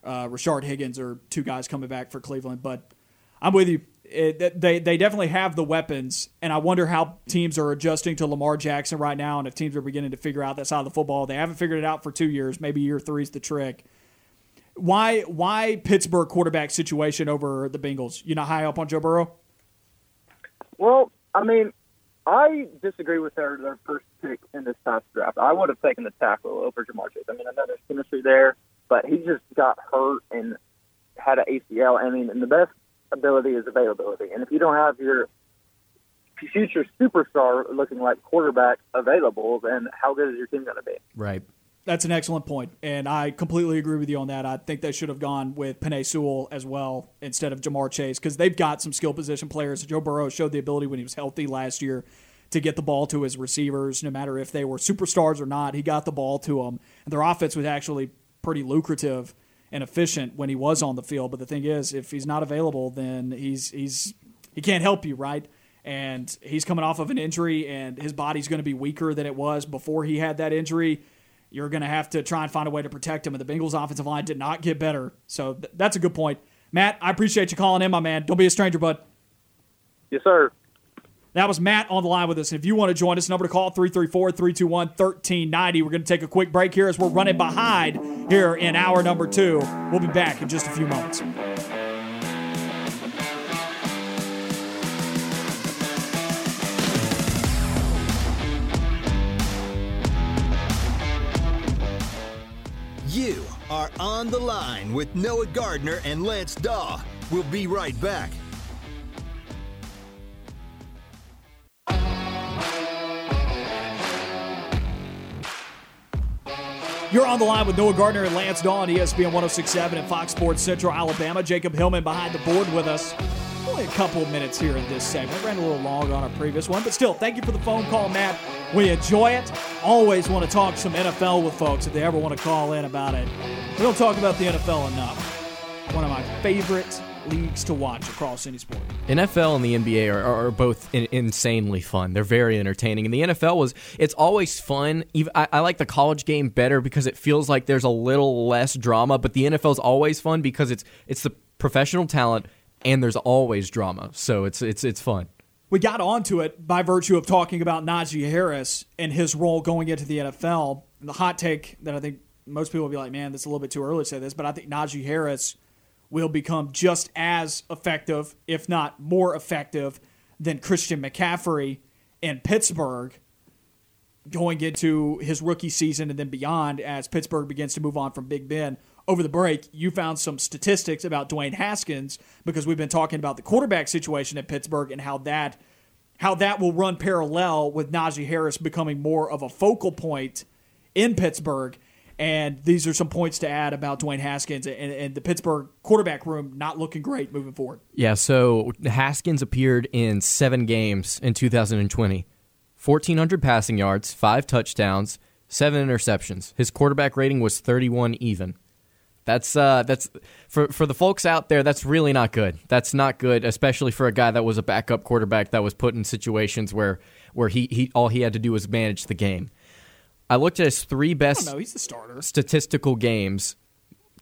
S2: uh, Rashard Higgins are two guys coming back for Cleveland. But I'm with you. It, they they definitely have the weapons, and I wonder how teams are adjusting to Lamar Jackson right now, and if teams are beginning to figure out that side of the football. They haven't figured it out for two years. Maybe year three is the trick. Why why Pittsburgh quarterback situation over the Bengals? You not high up on Joe Burrow?
S5: Well, I mean, I disagree with their their first pick in this past draft. I would have taken the tackle over Ja'Marr Chase. I mean, I know there's chemistry there, but he just got hurt and had an ACL. I mean, and the best ability is availability. And if you don't have your future superstar looking like quarterback available, then how good is your team going to be?
S3: Right.
S2: That's an excellent point, and I completely agree with you on that. I think they should have gone with Penei Sewell as well instead of Ja'Marr Chase because they've got some skill position players. Joe Burrow showed the ability when he was healthy last year to get the ball to his receivers, no matter if they were superstars or not. He got the ball to them, and their offense was actually pretty lucrative and efficient when he was on the field. But the thing is, if he's not available, then he's he's he can't help you, right? And he's coming off of an injury, and his body's going to be weaker than it was before he had that injury you're going to have to try and find a way to protect him. And the Bengals' offensive line did not get better. So th- that's a good point. Matt, I appreciate you calling in, my man. Don't be a stranger, bud.
S5: Yes, sir.
S2: That was Matt on the line with us. If you want to join us, number to call 334 321 1390. We're going to take a quick break here as we're running behind here in hour number two. We'll be back in just a few moments.
S1: You are on the line with Noah Gardner and Lance Dawe. We'll be right back.
S2: You're on the line with Noah Gardner and Lance Dawe on ESPN 1067 and Fox Sports Central Alabama. Jacob Hillman behind the board with us. Only a couple of minutes here in this segment. Ran a little long on our previous one, but still, thank you for the phone call, Matt. We enjoy it. Always want to talk some NFL with folks if they ever want to call in about it. We don't talk about the NFL enough. One of my favorite leagues to watch across any sport.
S3: NFL and the NBA are, are both in, insanely fun. They're very entertaining, and the NFL was it's always fun. Even, I, I, like the college game better because it feels like there's a little less drama. But the NFL is always fun because it's it's the professional talent and there's always drama. So it's it's it's fun.
S2: We got onto it by virtue of talking about Najee Harris and his role going into the NFL. And the hot take that I think most people will be like, man, this is a little bit too early to say this, but I think Najee Harris will become just as effective, if not more effective, than Christian McCaffrey in Pittsburgh going into his rookie season and then beyond as Pittsburgh begins to move on from Big Ben over the break, you found some statistics about Dwayne Haskins because we've been talking about the quarterback situation at Pittsburgh and how that how that will run parallel with Najee Harris becoming more of a focal point in Pittsburgh. And these are some points to add about Dwayne Haskins and, and, the Pittsburgh quarterback room not looking great moving forward.
S3: Yeah, so Haskins appeared in seven games in 2020 1,400 passing yards, five touchdowns, seven interceptions. His quarterback rating was 31 even. That's uh, that's for for the folks out there. That's really not good. That's not good, especially for a guy that was a backup quarterback that was put in situations where where he, he all he had to do was manage the game. I looked at his three best.
S2: No, he's the starter.
S3: Statistical games.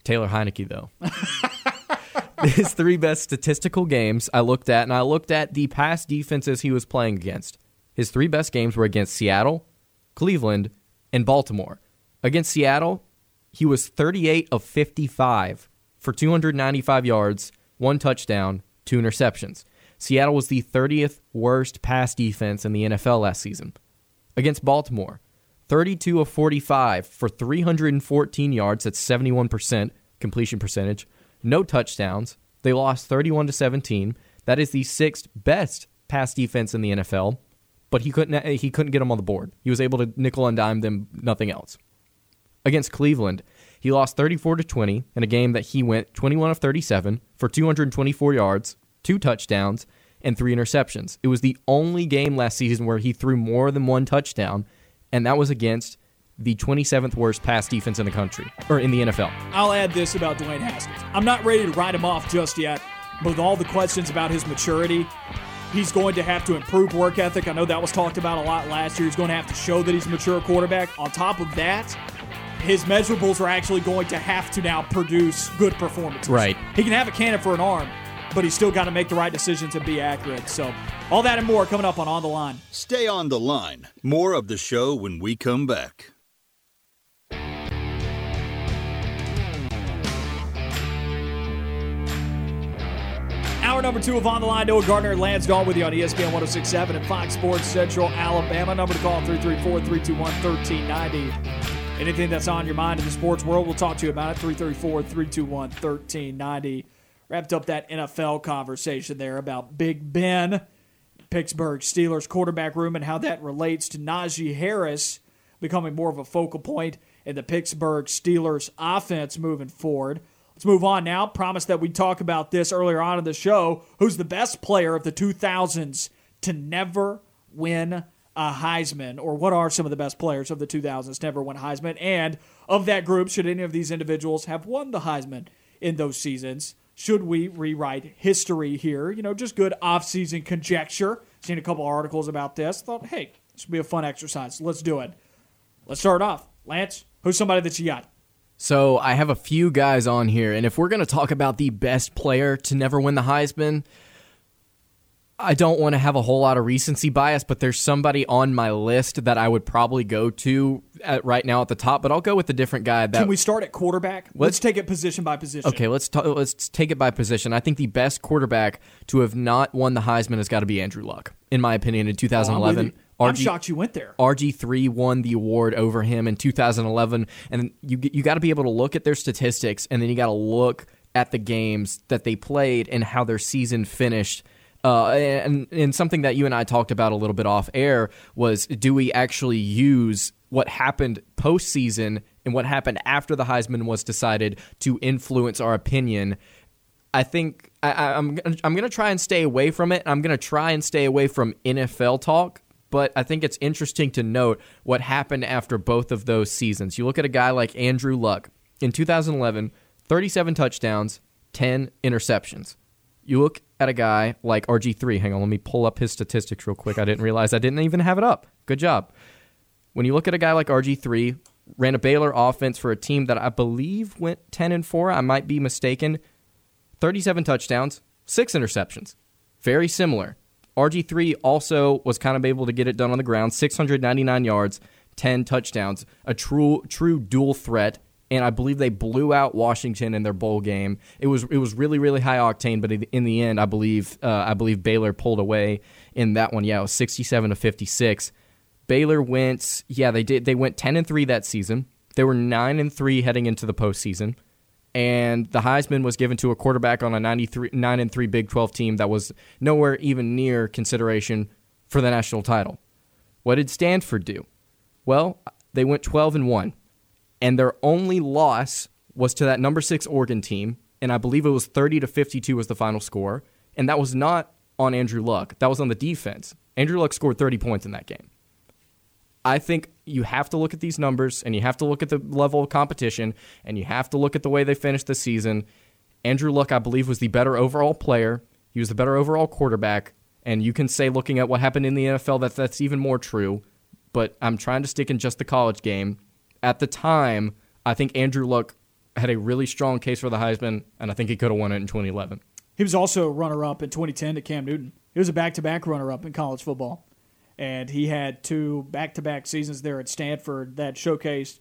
S3: Taylor Heinicke though. his three best statistical games I looked at, and I looked at the past defenses he was playing against. His three best games were against Seattle, Cleveland, and Baltimore. Against Seattle, he was 38 of 55 for 295 yards, one touchdown, two interceptions. Seattle was the 30th worst pass defense in the NFL last season. Against Baltimore, 32 of 45 for 314 yards, that's 71% completion percentage, no touchdowns. They lost 31 to 17. That is the sixth best pass defense in the NFL, but he couldn't he couldn't get them on the board. He was able to nickel and dime them, nothing else against Cleveland. He lost 34 to 20 in a game that he went 21 of 37 for 224 yards, two touchdowns, and three interceptions. It was the only game last season where he threw more than one touchdown, and that was against the 27th worst pass defense in the country or in the NFL.
S2: I'll add this about Dwayne Haskins. I'm not ready to write him off just yet, but with all the questions about his maturity, He's going to have to improve work ethic. I know that was talked about a lot last year. He's going to have to show that he's a mature quarterback. On top of that, his measurables are actually going to have to now produce good performances.
S3: Right.
S2: He can have a cannon for an arm, but he's still got to make the right decisions and be accurate. So, all that and more coming up on On the Line.
S1: Stay on the line. More of the show when we come back.
S2: Hour number two of On the Line. Noah Gardner and Lance Dawe with you on ESPN 1067 and Fox Sports Central Alabama. Number to call 334 321 1390. Anything that's on your mind in the sports world, we'll talk to you about it. 334 321 1390. Wrapped up that NFL conversation there about Big Ben, Pittsburgh Steelers quarterback room, and how that relates to Najee Harris becoming more of a focal point in the Pittsburgh Steelers offense moving forward. Let's move on now. Promised that we'd talk about this earlier on in the show. Who's the best player of the 2000s to never win a Heisman? Or what are some of the best players of the 2000s to never win Heisman? And of that group, should any of these individuals have won the Heisman in those seasons? Should we rewrite history here? You know, just good off-season conjecture. Seen a couple articles about this. Thought, hey, this would be a fun exercise. Let's do it. Let's start off. Lance, who's somebody that you got?
S3: So I have a few guys on here, and if we're going to talk about the best player to never win the Heisman, I don't want to have a whole lot of recency bias, but there's somebody on my list that I would probably go to right now at the top. But I'll go with a different guy. That
S2: Can we start at quarterback? Let's, let's take it position by position.
S3: Okay, let's let's take it by position. I think the best quarterback to have not won the Heisman has got to be Andrew Luck, in my opinion, in 2011.
S2: Oh, I'm, I'm shocked you went there.
S3: RG3 won the award over him in 2011, and you you got to be able to look at their statistics, and then you got to look at the games that they played and how their season finished uh, and, and something that you and I talked about a little bit off air was do we actually use what happened postseason and what happened after the Heisman was decided to influence our opinion? I think I, I'm I'm gonna try and stay away from it. I'm gonna try and stay away from NFL talk but I think it's interesting to note what happened after both of those seasons. You look at a guy like Andrew Luck in 2011, 37 touchdowns, 10 interceptions. You look at a guy like RG3. Hang on, let me pull up his statistics real quick. I didn't realize I didn't even have it up. Good job. When you look at a guy like RG3, ran a Baylor offense for a team that I believe went 10 and 4, I might be mistaken. 37 touchdowns, 6 interceptions. Very similar. RG3 also was kind of able to get it done on the ground, 699 yards, 10 touchdowns, a true true dual threat and I believe they blew out Washington in their bowl game. It was it was really really high octane, but in the end, I believe uh, I believe Baylor pulled away in that one. Yeah, it was sixty seven to fifty six. Baylor went yeah they did they went ten and three that season. They were nine and three heading into the postseason, and the Heisman was given to a quarterback on a 93, nine and three Big Twelve team that was nowhere even near consideration for the national title. What did Stanford do? Well, they went twelve and one and their only loss was to that number six Oregon team, and I believe it was 30 to 52 was the final score, and that was not on Andrew Luck. That was on the defense. Andrew Luck scored 30 points in that game. I think you have to look at these numbers, and you have to look at the level of competition, and you have to look at the way they finished the season. Andrew Luck, I believe, was the better overall player. He was the better overall quarterback, and you can say, looking at what happened in the NFL, that that's even more true. But I'm trying to stick in just the college game at the time, I think Andrew Luck had a really strong case for the Heisman, and I think he could have won it in 2011.
S2: He was also runner up in 2010 to Cam Newton. He was a back to back runner up in college football. And he had two back to back seasons there at Stanford that showcased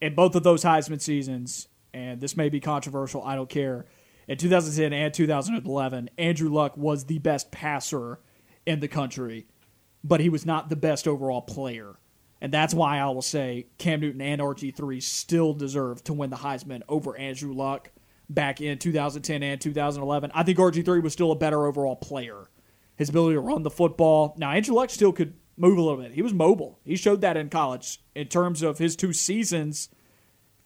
S2: in both of those Heisman seasons. And this may be controversial, I don't care. In 2010 and 2011, Andrew Luck was the best passer in the country, but he was not the best overall player. And that's why I will say Cam Newton and RG3 still deserve to win the Heisman over Andrew Luck back in 2010 and 2011. I think RG3 was still a better overall player. His ability to run the football. Now, Andrew Luck still could move a little bit. He was mobile. He showed that in college in terms of his two seasons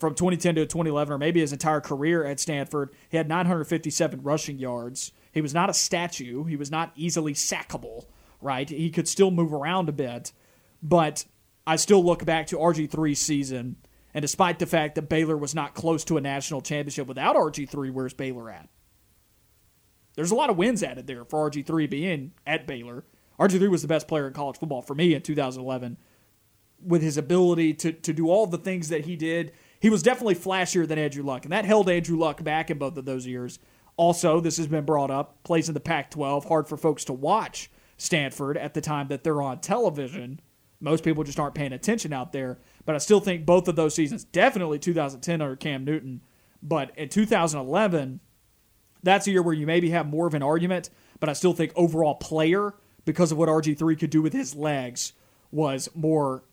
S2: from 2010 to 2011, or maybe his entire career at Stanford. He had 957 rushing yards. He was not a statue. He was not easily sackable, right? He could still move around a bit. But I still look back to RG3's season, and despite the fact that Baylor was not close to a national championship without RG3, where's Baylor at? There's a lot of wins added there for RG3 being at Baylor. RG3 was the best player in college football for me in 2011 with his ability to, to do all the things that he did. He was definitely flashier than Andrew Luck, and that held Andrew Luck back in both of those years. Also, this has been brought up, plays in the Pac 12, hard for folks to watch Stanford at the time that they're on television. Most people just aren't paying attention out there. But I still think both of those seasons, definitely 2010 under Cam Newton, but in 2011, that's a year where you maybe have more of an argument. But I still think overall player, because of what RG3 could do with his legs, was more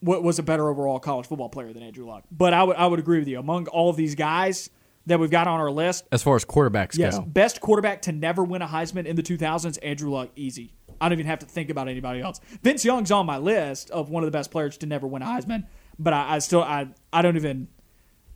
S2: what was a better overall college football player than Andrew Luck. But I would I would agree with you. Among all of these guys that we've got on our list,
S3: As far as quarterbacks
S2: yes,
S3: go,
S2: best quarterback to never win a Heisman in the 2000s, Andrew Luck, easy. I don't even have to think about anybody else. Vince Young's on my list of one of the best players to never win a Heisman, but I, I still I I don't even.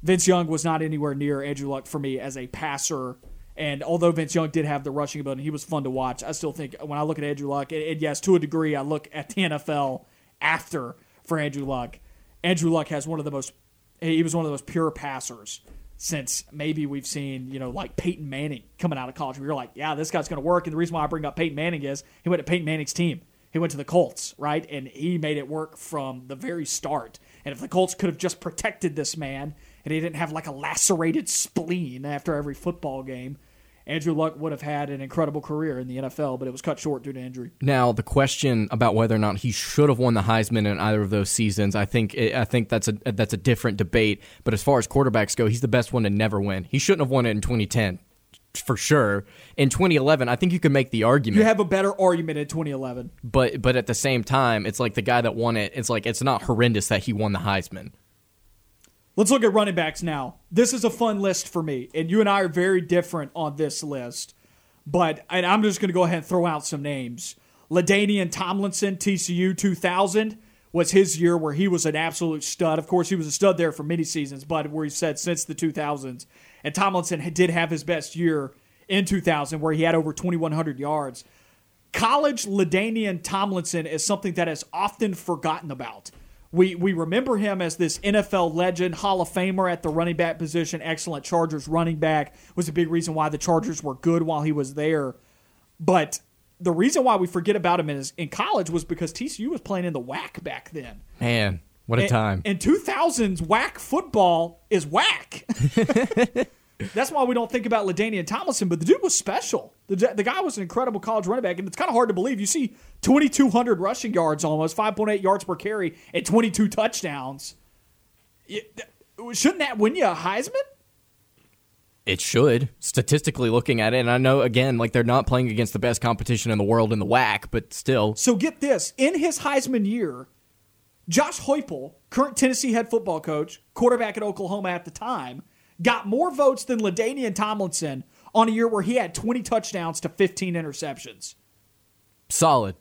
S2: Vince Young was not anywhere near Andrew Luck for me as a passer. And although Vince Young did have the rushing ability, he was fun to watch. I still think when I look at Andrew Luck, and, and yes, to a degree, I look at the NFL after for Andrew Luck. Andrew Luck has one of the most. He was one of the most pure passers since maybe we've seen, you know, like Peyton Manning coming out of college. We were like, yeah, this guy's going to work. And the reason why I bring up Peyton Manning is he went to Peyton Manning's team. He went to the Colts, right? And he made it work from the very start. And if the Colts could have just protected this man and he didn't have like a lacerated spleen after every football game, Andrew Luck would have had an incredible career in the NFL, but it was cut short due to injury.
S3: Now, the question about whether or not he should have won the Heisman in either of those seasons, I think I think that's a that's a different debate. But as far as quarterbacks go, he's the best one to never win. He shouldn't have won it in 2010, for sure. In 2011, I think you can make the argument.
S2: You have a better argument in 2011.
S3: but but at the same time, it's like the guy that won it. It's like it's not horrendous that he won the Heisman.
S2: Let's look at running backs now. This is a fun list for me, and you and I are very different on this list. But and I'm just going to go ahead and throw out some names. LaDainian Tomlinson, TCU 2000 was his year where he was an absolute stud. Of course, he was a stud there for many seasons, but where he said since the 2000s. And Tomlinson did have his best year in 2000 where he had over 2,100 yards. College LaDainian Tomlinson is something that is often forgotten about. We, we remember him as this NFL legend, Hall of Famer at the running back position, excellent Chargers running back, was a big reason why the Chargers were good while he was there. But the reason why we forget about him in, in college was because TCU was playing in the WAC back then.
S3: Man, what a
S2: And-
S3: time!
S2: And 2000s WAC football is whack. That's why we don't think about LaDainian Tomlinson, but the dude was special. The, the guy was an incredible college running back, and it's kind of hard to believe. You see 2,200 rushing yards almost, 5.8 yards per carry, and 22 touchdowns. Th- Shouldn't that win you a Heisman?
S3: It should, statistically looking at it. And I know, again, like they're not playing against the best competition in the world in the WAC, but still.
S2: So get this: in his Heisman year, Josh Heupel, current Tennessee head football coach, quarterback at Oklahoma at the time, got more votes than LaDainian Tomlinson on a year where he had 20 touchdowns to 15 interceptions.
S3: Solid.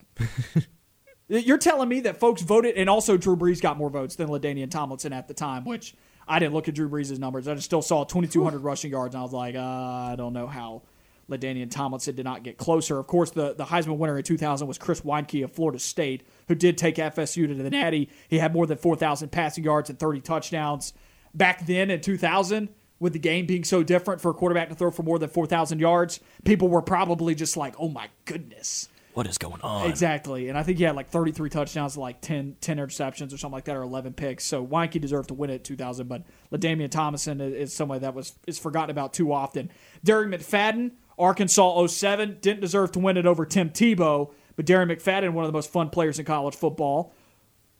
S2: You're telling me that folks voted, and also Drew Brees got more votes than LaDainian Tomlinson at the time, which I didn't look at Drew Brees' numbers. I just still saw 2,200 rushing yards, and I was like, uh, I don't know how Ladainian Tomlinson did not get closer. Of course, the, the Heisman winner in 2000 was Chris Weinke of Florida State, who did take FSU to the Natty. He had more than 4,000 passing yards and 30 touchdowns. Back then in 2000, with the game being so different for a quarterback to throw for more than 4,000 yards, people were probably just like, oh my goodness.
S3: What is going on?
S2: Exactly. And I think he had like 33 touchdowns, like 10, 10 interceptions or something like that, or 11 picks. So Weinke deserved to win it at 2000, but LaDainian Tomlinson is, is somebody that was is forgotten about too often. Derek McFadden, Arkansas 07, didn't deserve to win it over Tim Tebow, but Derek McFadden, one of the most fun players in college football.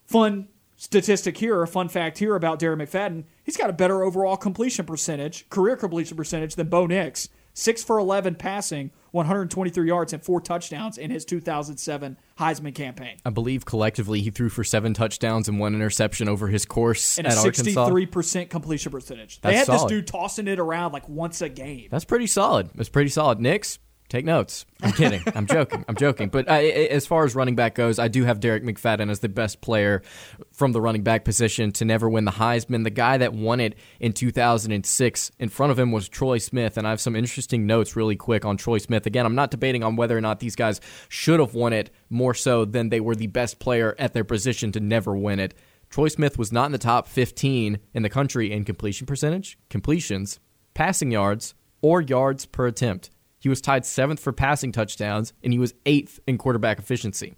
S2: Fun statistic here, a fun fact here about Derek McFadden. He's got a better overall completion percentage, career completion percentage than Bo Nix. Six for 11 passing, 123 yards, and four touchdowns in his 2007 Heisman campaign.
S3: I believe collectively he threw for seven touchdowns and one interception over his course
S2: And a
S3: at Arkansas.
S2: 63% completion percentage. They had
S3: solid.
S2: this dude tossing it around like once a game.
S3: That's pretty solid. That's pretty solid. Nix, take notes. I'm kidding. I'm joking. I'm joking. But uh, I- as far as running back goes, I do have Derek McFadden as the best player from the running back position to never win the Heisman. The guy that won it in 2006 in front of him was Troy Smith, and I have some interesting notes really quick on Troy Smith. Again, I'm not debating on whether or not these guys should have won it more so than they were the best player at their position to never win it. Troy Smith was not in the top 15 in the country in completion percentage, completions, passing yards, or yards per attempt. He was tied seventh for passing touchdowns, and he was eighth in quarterback efficiency.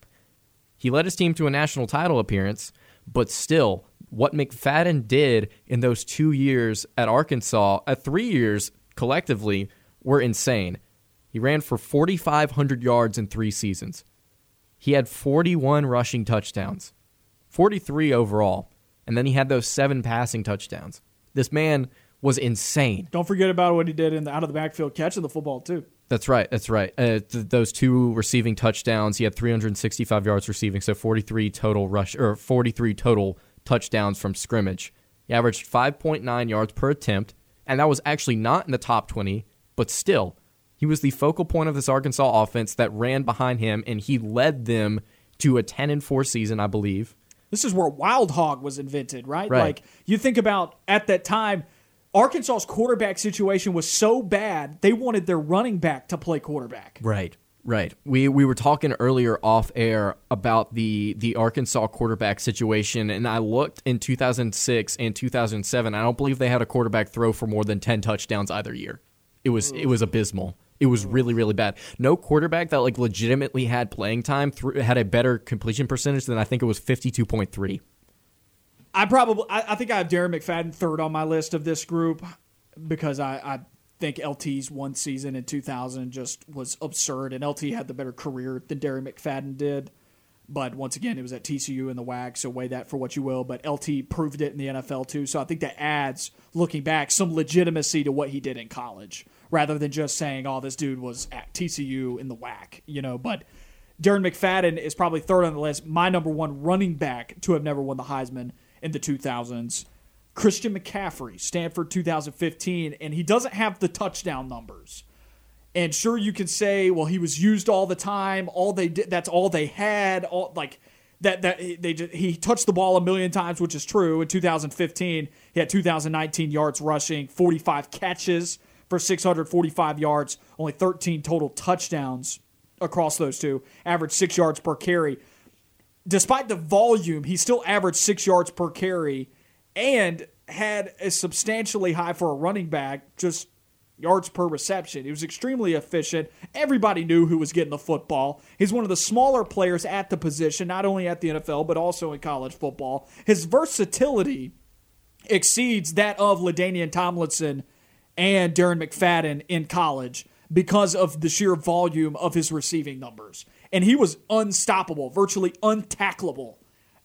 S3: He led his team to a national title appearance, but still, what McFadden did in those two years at Arkansas, at three years collectively, were insane. He ran for 4,500 yards in three seasons. He had 41 rushing touchdowns, 43 overall, and then he had those seven passing touchdowns. This man was insane.
S2: Don't forget about what he did in the out of the backfield catching the football too.
S3: That's right. That's right. Uh, th- those two receiving touchdowns, he had 365 yards receiving, so 43 total rush or 43 total touchdowns from scrimmage. He averaged 5.9 yards per attempt, and that was actually not in the top 20, but still, he was the focal point of this Arkansas offense that ran behind him, and he led them to a 10 and 4 season, I believe.
S2: This is where Wild Hog was invented, right?
S3: Right.
S2: Like you think about at that time, Arkansas's quarterback situation was so bad they wanted their running back to play quarterback.
S3: Right. Right. We we were talking earlier off air about the the Arkansas quarterback situation and I looked in 2006 and 2007. I don't believe they had a quarterback throw for more than 10 touchdowns either year. It was it was abysmal. It was really really bad. No quarterback that like legitimately had playing time through, had a better completion percentage than I think it was 52.3.
S2: I probably I, I think I have Darren McFadden third on my list of this group because I, I think LT's one season in 2000 just was absurd, and LT had the better career than Darren McFadden did. But once again, it was at TCU in the WAC, so weigh that for what you will. But LT proved it in the NFL too, so I think that adds, looking back, some legitimacy to what he did in college, rather than just saying, "Oh, this dude was at TCU in the WAC," you know. But Darren McFadden is probably third on the list. My number one running back to have never won the Heisman in the 2000s. Christian McCaffrey, Stanford 2015, and he doesn't have the touchdown numbers. And sure, you can say, well, he was used all the time. All they did, that's all they had. All like that, that they just, he touched the ball a million times, which is true. In 2015, he had 2,019 yards rushing, 45 catches for 645 yards, only 13 total touchdowns across those two, average six yards per carry despite the volume, he still averaged six yards per carry and had a substantially high for a running back, just yards per reception. He was extremely efficient. Everybody knew who was getting the football. He's one of the smaller players at the position, not only at the NFL, but also in college football. His versatility exceeds that of LaDainian Tomlinson and Darren McFadden in college because of the sheer volume of his receiving numbers. And he was unstoppable, virtually untackleable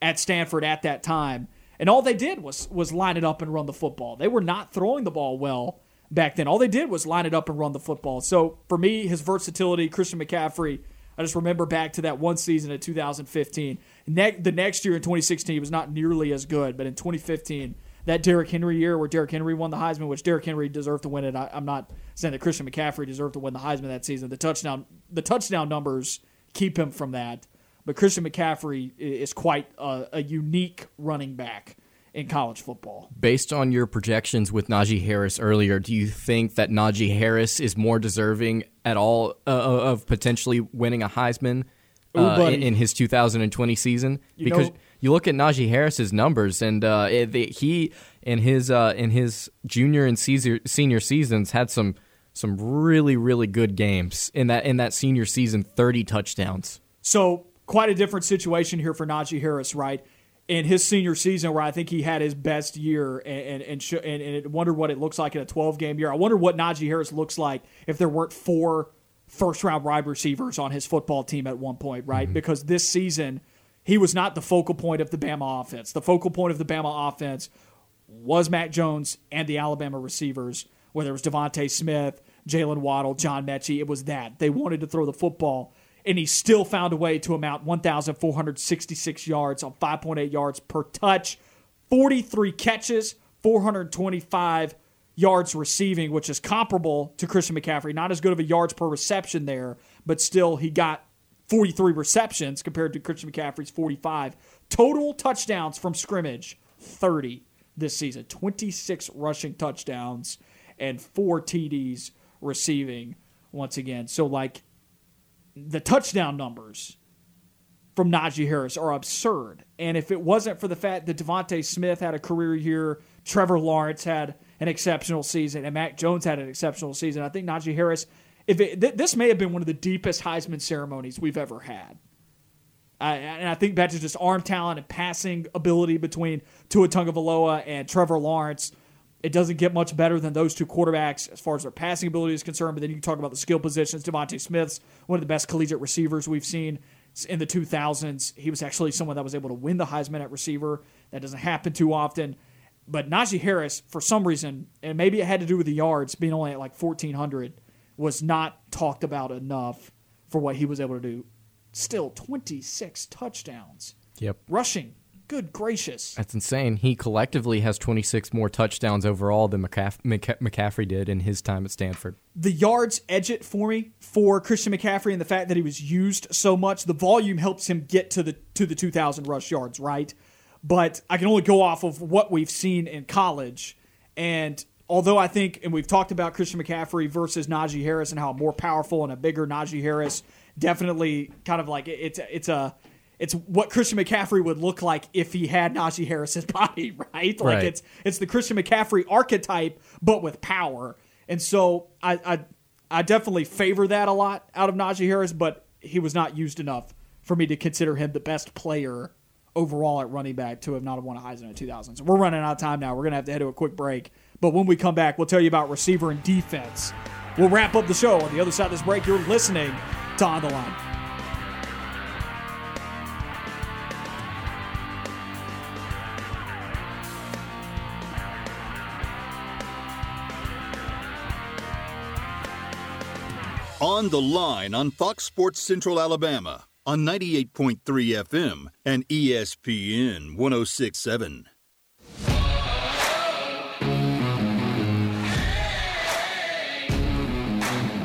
S2: at Stanford at that time. And all they did was was line it up and run the football. They were not throwing the ball well back then. All they did was line it up and run the football. So for me, his versatility, Christian McCaffrey, I just remember back to that one season in 2015. Ne- the next year in 2016, he was not nearly as good, but in 2015, that Derrick Henry year where Derrick Henry won the Heisman, which Derrick Henry deserved to win it. I, I'm not saying that Christian McCaffrey deserved to win the Heisman that season. The touchdown, the touchdown numbers keep him from that. But Christian McCaffrey is quite a, a unique running back in college football.
S3: Based on your projections with Najee Harris earlier, do you think that Najee Harris is more deserving at all uh, of potentially winning a Heisman
S2: Ooh,
S3: uh, in, in his 2020 season?
S2: You
S3: because
S2: know-
S3: you look at Najee Harris's numbers, and uh, it, he in his uh, in his junior and senior, senior seasons had some some really really good games in that in that senior season, 30 touchdowns.
S2: So quite a different situation here for Najee Harris, right? In his senior season, where I think he had his best year, and and and, sh- and, and it wondered what it looks like in a 12 game year. I wonder what Najee Harris looks like if there weren't four first round wide receivers on his football team at one point, right? Mm-hmm. Because this season he was not the focal point of the Bama offense. The focal point of the Bama offense was Mac Jones and the Alabama receivers, whether it was DeVonta Smith, Jaylen Waddle, John Metchie. It was that. They wanted to throw the football, and he still found a way to amount 1,466 yards on 5.8 yards per touch, 43 catches, 425 yards receiving, which is comparable to Christian McCaffrey. Not as good of a yards per reception there, but still he got 43 receptions compared to Christian McCaffrey's 45. Total touchdowns from scrimmage, 30 this season. 26 rushing touchdowns and four TDs receiving once again. So, like, the touchdown numbers from Najee Harris are absurd. And if it wasn't for the fact that DeVonta Smith had a career year, Trevor Lawrence had an exceptional season, and Mac Jones had an exceptional season, I think Najee Harris if it, th- this may have been one of the deepest Heisman ceremonies we've ever had. I, and I think back to just arm talent and passing ability between Tua Tagovailoa and Trevor Lawrence. It doesn't get much better than those two quarterbacks as far as their passing ability is concerned. But then you can talk about the skill positions. DeVonta Smith's one of the best collegiate receivers we've seen in the 2000s. He was actually someone that was able to win the Heisman at receiver. That doesn't happen too often. But Najee Harris, for some reason, and maybe it had to do with the yards being only at like 1,400, was not talked about enough for what he was able to do. Still, 26 touchdowns.
S3: Yep.
S2: Rushing. Good gracious.
S3: That's insane. He collectively has 26 more touchdowns overall than McCaff- McC- McCaffrey did in his time at Stanford.
S2: the yards edge it for me for Christian McCaffrey and the fact that he was used so much. The volume helps him get to the to the 2,000 rush yards, right? But I can only go off of what we've seen in college. And although I think, and we've talked about Christian McCaffrey versus Najee Harris and how more powerful and a bigger Najee Harris, definitely kind of like it's it's a it's what Christian McCaffrey would look like if he had Najee Harris's body, right? Like
S3: Right.
S2: it's it's the Christian McCaffrey archetype, but with power. And so I, I I definitely favor that a lot out of Najee Harris, but he was not used enough for me to consider him the best player overall at running back to have not won a Heisman in 2000. So we're running out of time now. We're gonna have to head to a quick break. But when we come back, we'll tell you about receiver and defense. We'll wrap up the show. On the other side of this break, you're listening to On the Line.
S1: On the line on Fox Sports Central Alabama on 98.3 FM and ESPN 1067.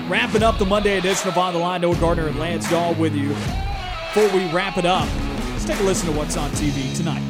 S2: Wrapping up the Monday edition of On the Line, Noah Gardner and Lance Dawe with you. Before we wrap it up, let's take a listen to what's on TV tonight.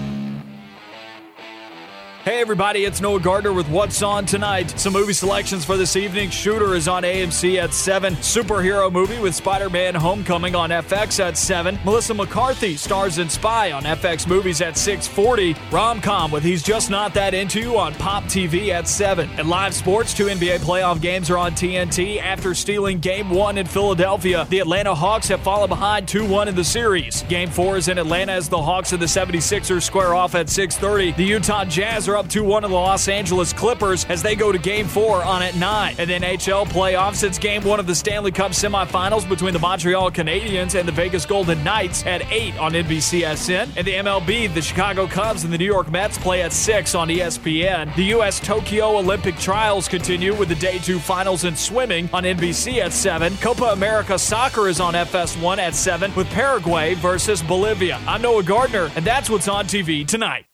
S2: Hey everybody, it's Noah Gardner with What's On Tonight. Some movie selections for this evening. Shooter is on AMC at 7. Superhero movie with Spider-Man Homecoming on FX at 7. Melissa McCarthy stars in Spy on FX Movies at 640. Rom-com with He's Just Not That Into You on Pop TV at 7. And live sports, two NBA playoff games are on TNT. After stealing Game 1 in Philadelphia, the Atlanta Hawks have fallen behind 2-1 in the series. Game 4 is in Atlanta as the Hawks and the 76ers square off at 6.30. The Utah Jazz are up 2-1 to the Los Angeles Clippers as they go to Game 4 on at 9. And then NHL playoffs, it's Game 1 of the Stanley Cup semifinals between the Montreal Canadiens and the Vegas Golden Knights at 8 on NBCSN. And the MLB, the Chicago Cubs and the New York Mets play at 6 on ESPN. The U.S. Tokyo Olympic trials continue with the Day 2 finals in swimming on NBC at 7. Copa America Soccer is on FS1 at 7 with Paraguay versus Bolivia. I'm Noah Gardner, and that's what's on TV tonight.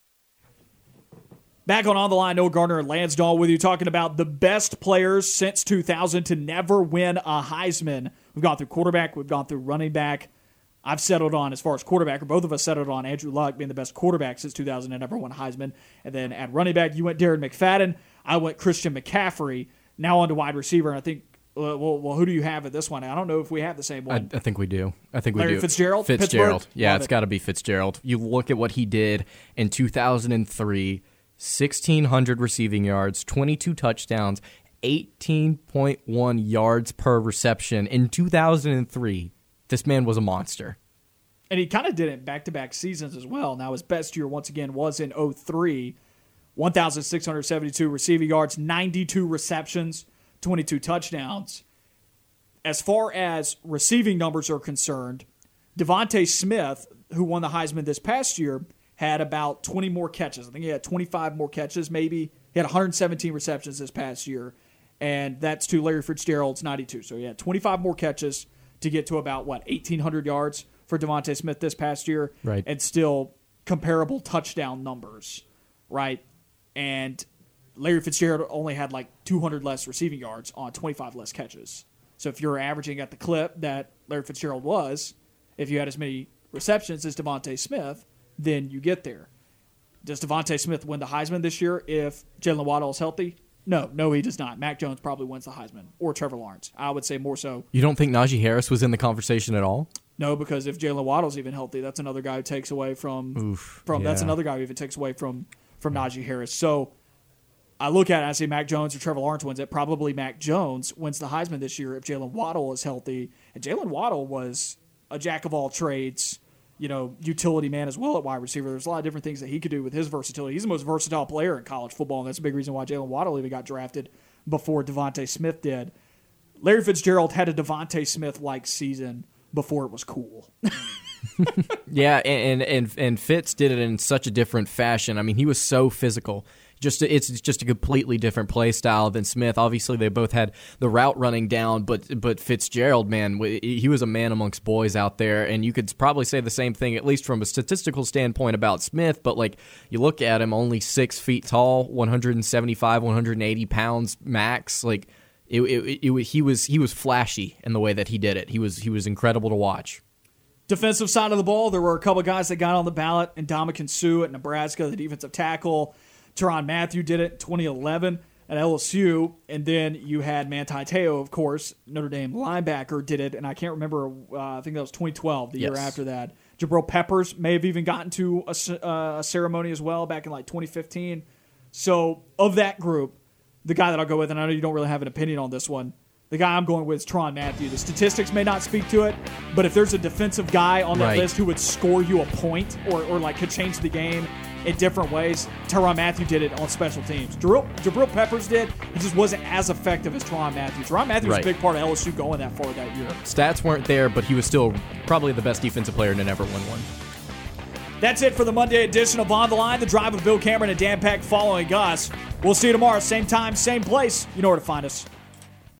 S2: Back on On the Line, Noah Gardner and Lance Dawe with you talking about the best players since 2000 to never win a Heisman. We've gone through quarterback, we've gone through running back. I've settled on, as far as quarterback, or both of us settled on Andrew Luck being the best quarterback since 2000 and never won a Heisman. And then at running back, you went Darren McFadden. I went Christian McCaffrey. Now on to wide receiver. And I think, uh, well, well, who do you have at this one? I don't know if we have the same
S3: I,
S2: one.
S3: I think we do. I think we
S2: Larry
S3: do.
S2: Fitzgerald?
S3: Fitzgerald.
S2: Pittsburgh?
S3: Yeah,
S2: Love
S3: it's
S2: it.
S3: got to be Fitzgerald. You look at what he did in 2003 1,600 receiving yards, 22 touchdowns, 18.1 yards per reception. In 2003, this man was a monster.
S2: And he kind of did it back to back seasons as well. Now, his best year, once again, was in 03. 1,672 receiving yards, 92 receptions, 22 touchdowns. As far as receiving numbers are concerned, DeVonta Smith, who won the Heisman this past year, had about 20 more catches. I think he had 25 more catches, maybe. He had 117 receptions this past year, and that's to Larry Fitzgerald's 92. So he had 25 more catches to get to about, what, 1,800 yards for DeVonta Smith this past year.
S3: Right.
S2: And still comparable touchdown numbers, right? And Larry Fitzgerald only had like 200 less receiving yards on 25 less catches. So if you're averaging at the clip that Larry Fitzgerald was, if you had as many receptions as DeVonta Smith, then you get there. Does DeVonta Smith win the Heisman this year if Jaylen Waddle is healthy? No, no, he does not. Mac Jones probably wins the Heisman or Trevor Lawrence. I would say more so.
S3: You don't think Najee Harris was in the conversation at all?
S2: No, because if Jaylen Waddle's even healthy, that's another guy who takes away from
S3: Oof,
S2: from that's another guy who even takes away from from Najee Harris. So I look at it and I see Mac Jones or Trevor Lawrence wins it. Probably Mac Jones wins the Heisman this year if Jaylen Waddle is healthy. And Jaylen Waddle was a jack of all trades, you know, utility man as well at wide receiver. There's a lot of different things that he could do with his versatility. He's the most versatile player in college football, and that's a big reason why Jaylen Waddle even got drafted before DeVonta Smith did. Larry Fitzgerald had a DeVonta Smith like season before it was cool.
S3: Yeah, and, and and Fitz did it in such a different fashion. I mean, he was so physical. Just it's just a completely different play style than Smith. Obviously, they both had the route running down, but but Fitzgerald, man, he was a man amongst boys out there, and you could probably say the same thing, at least from a statistical standpoint, about Smith. But like you look at him, only six feet tall, 175, 180 pounds max, like. It, it, it, he was he was flashy in the way that he did it. He was he was incredible to watch.
S2: Defensive side of the ball, there were a couple guys that got on the ballot, and Ndamukong Suh at Nebraska, the defensive tackle. Tyrann Mathieu did it in 2011 at LSU, and then you had Manti Te'o, of course, Notre Dame linebacker, did it, and I can't remember. Uh, I think that was 2012, the
S3: Yes.
S2: year after that. Jabril Peppers may have even gotten to a, uh, a ceremony as well back in like 2015. So of that group, the guy that I'll go with, and I know you don't really have an opinion on this one. The guy I'm going with is Tyrann Mathieu. The statistics may not speak to it, but if there's a defensive guy on that
S3: Right.
S2: list who would score you a point or, or like could change the game in different ways, Tyrann Mathieu did it on special teams. Jabril, Jabril Peppers did. It just wasn't as effective as Tyrann Mathieu. Tyrann Mathieu was
S3: Right.
S2: a big part of LSU going that far that year.
S3: Stats weren't there, but he was still probably the best defensive player to never win one.
S2: That's it for the Monday edition of On the Line. The drive with Bill Cameron and Dan Peck following us. We'll see you tomorrow, same time, same place. You know where to find us.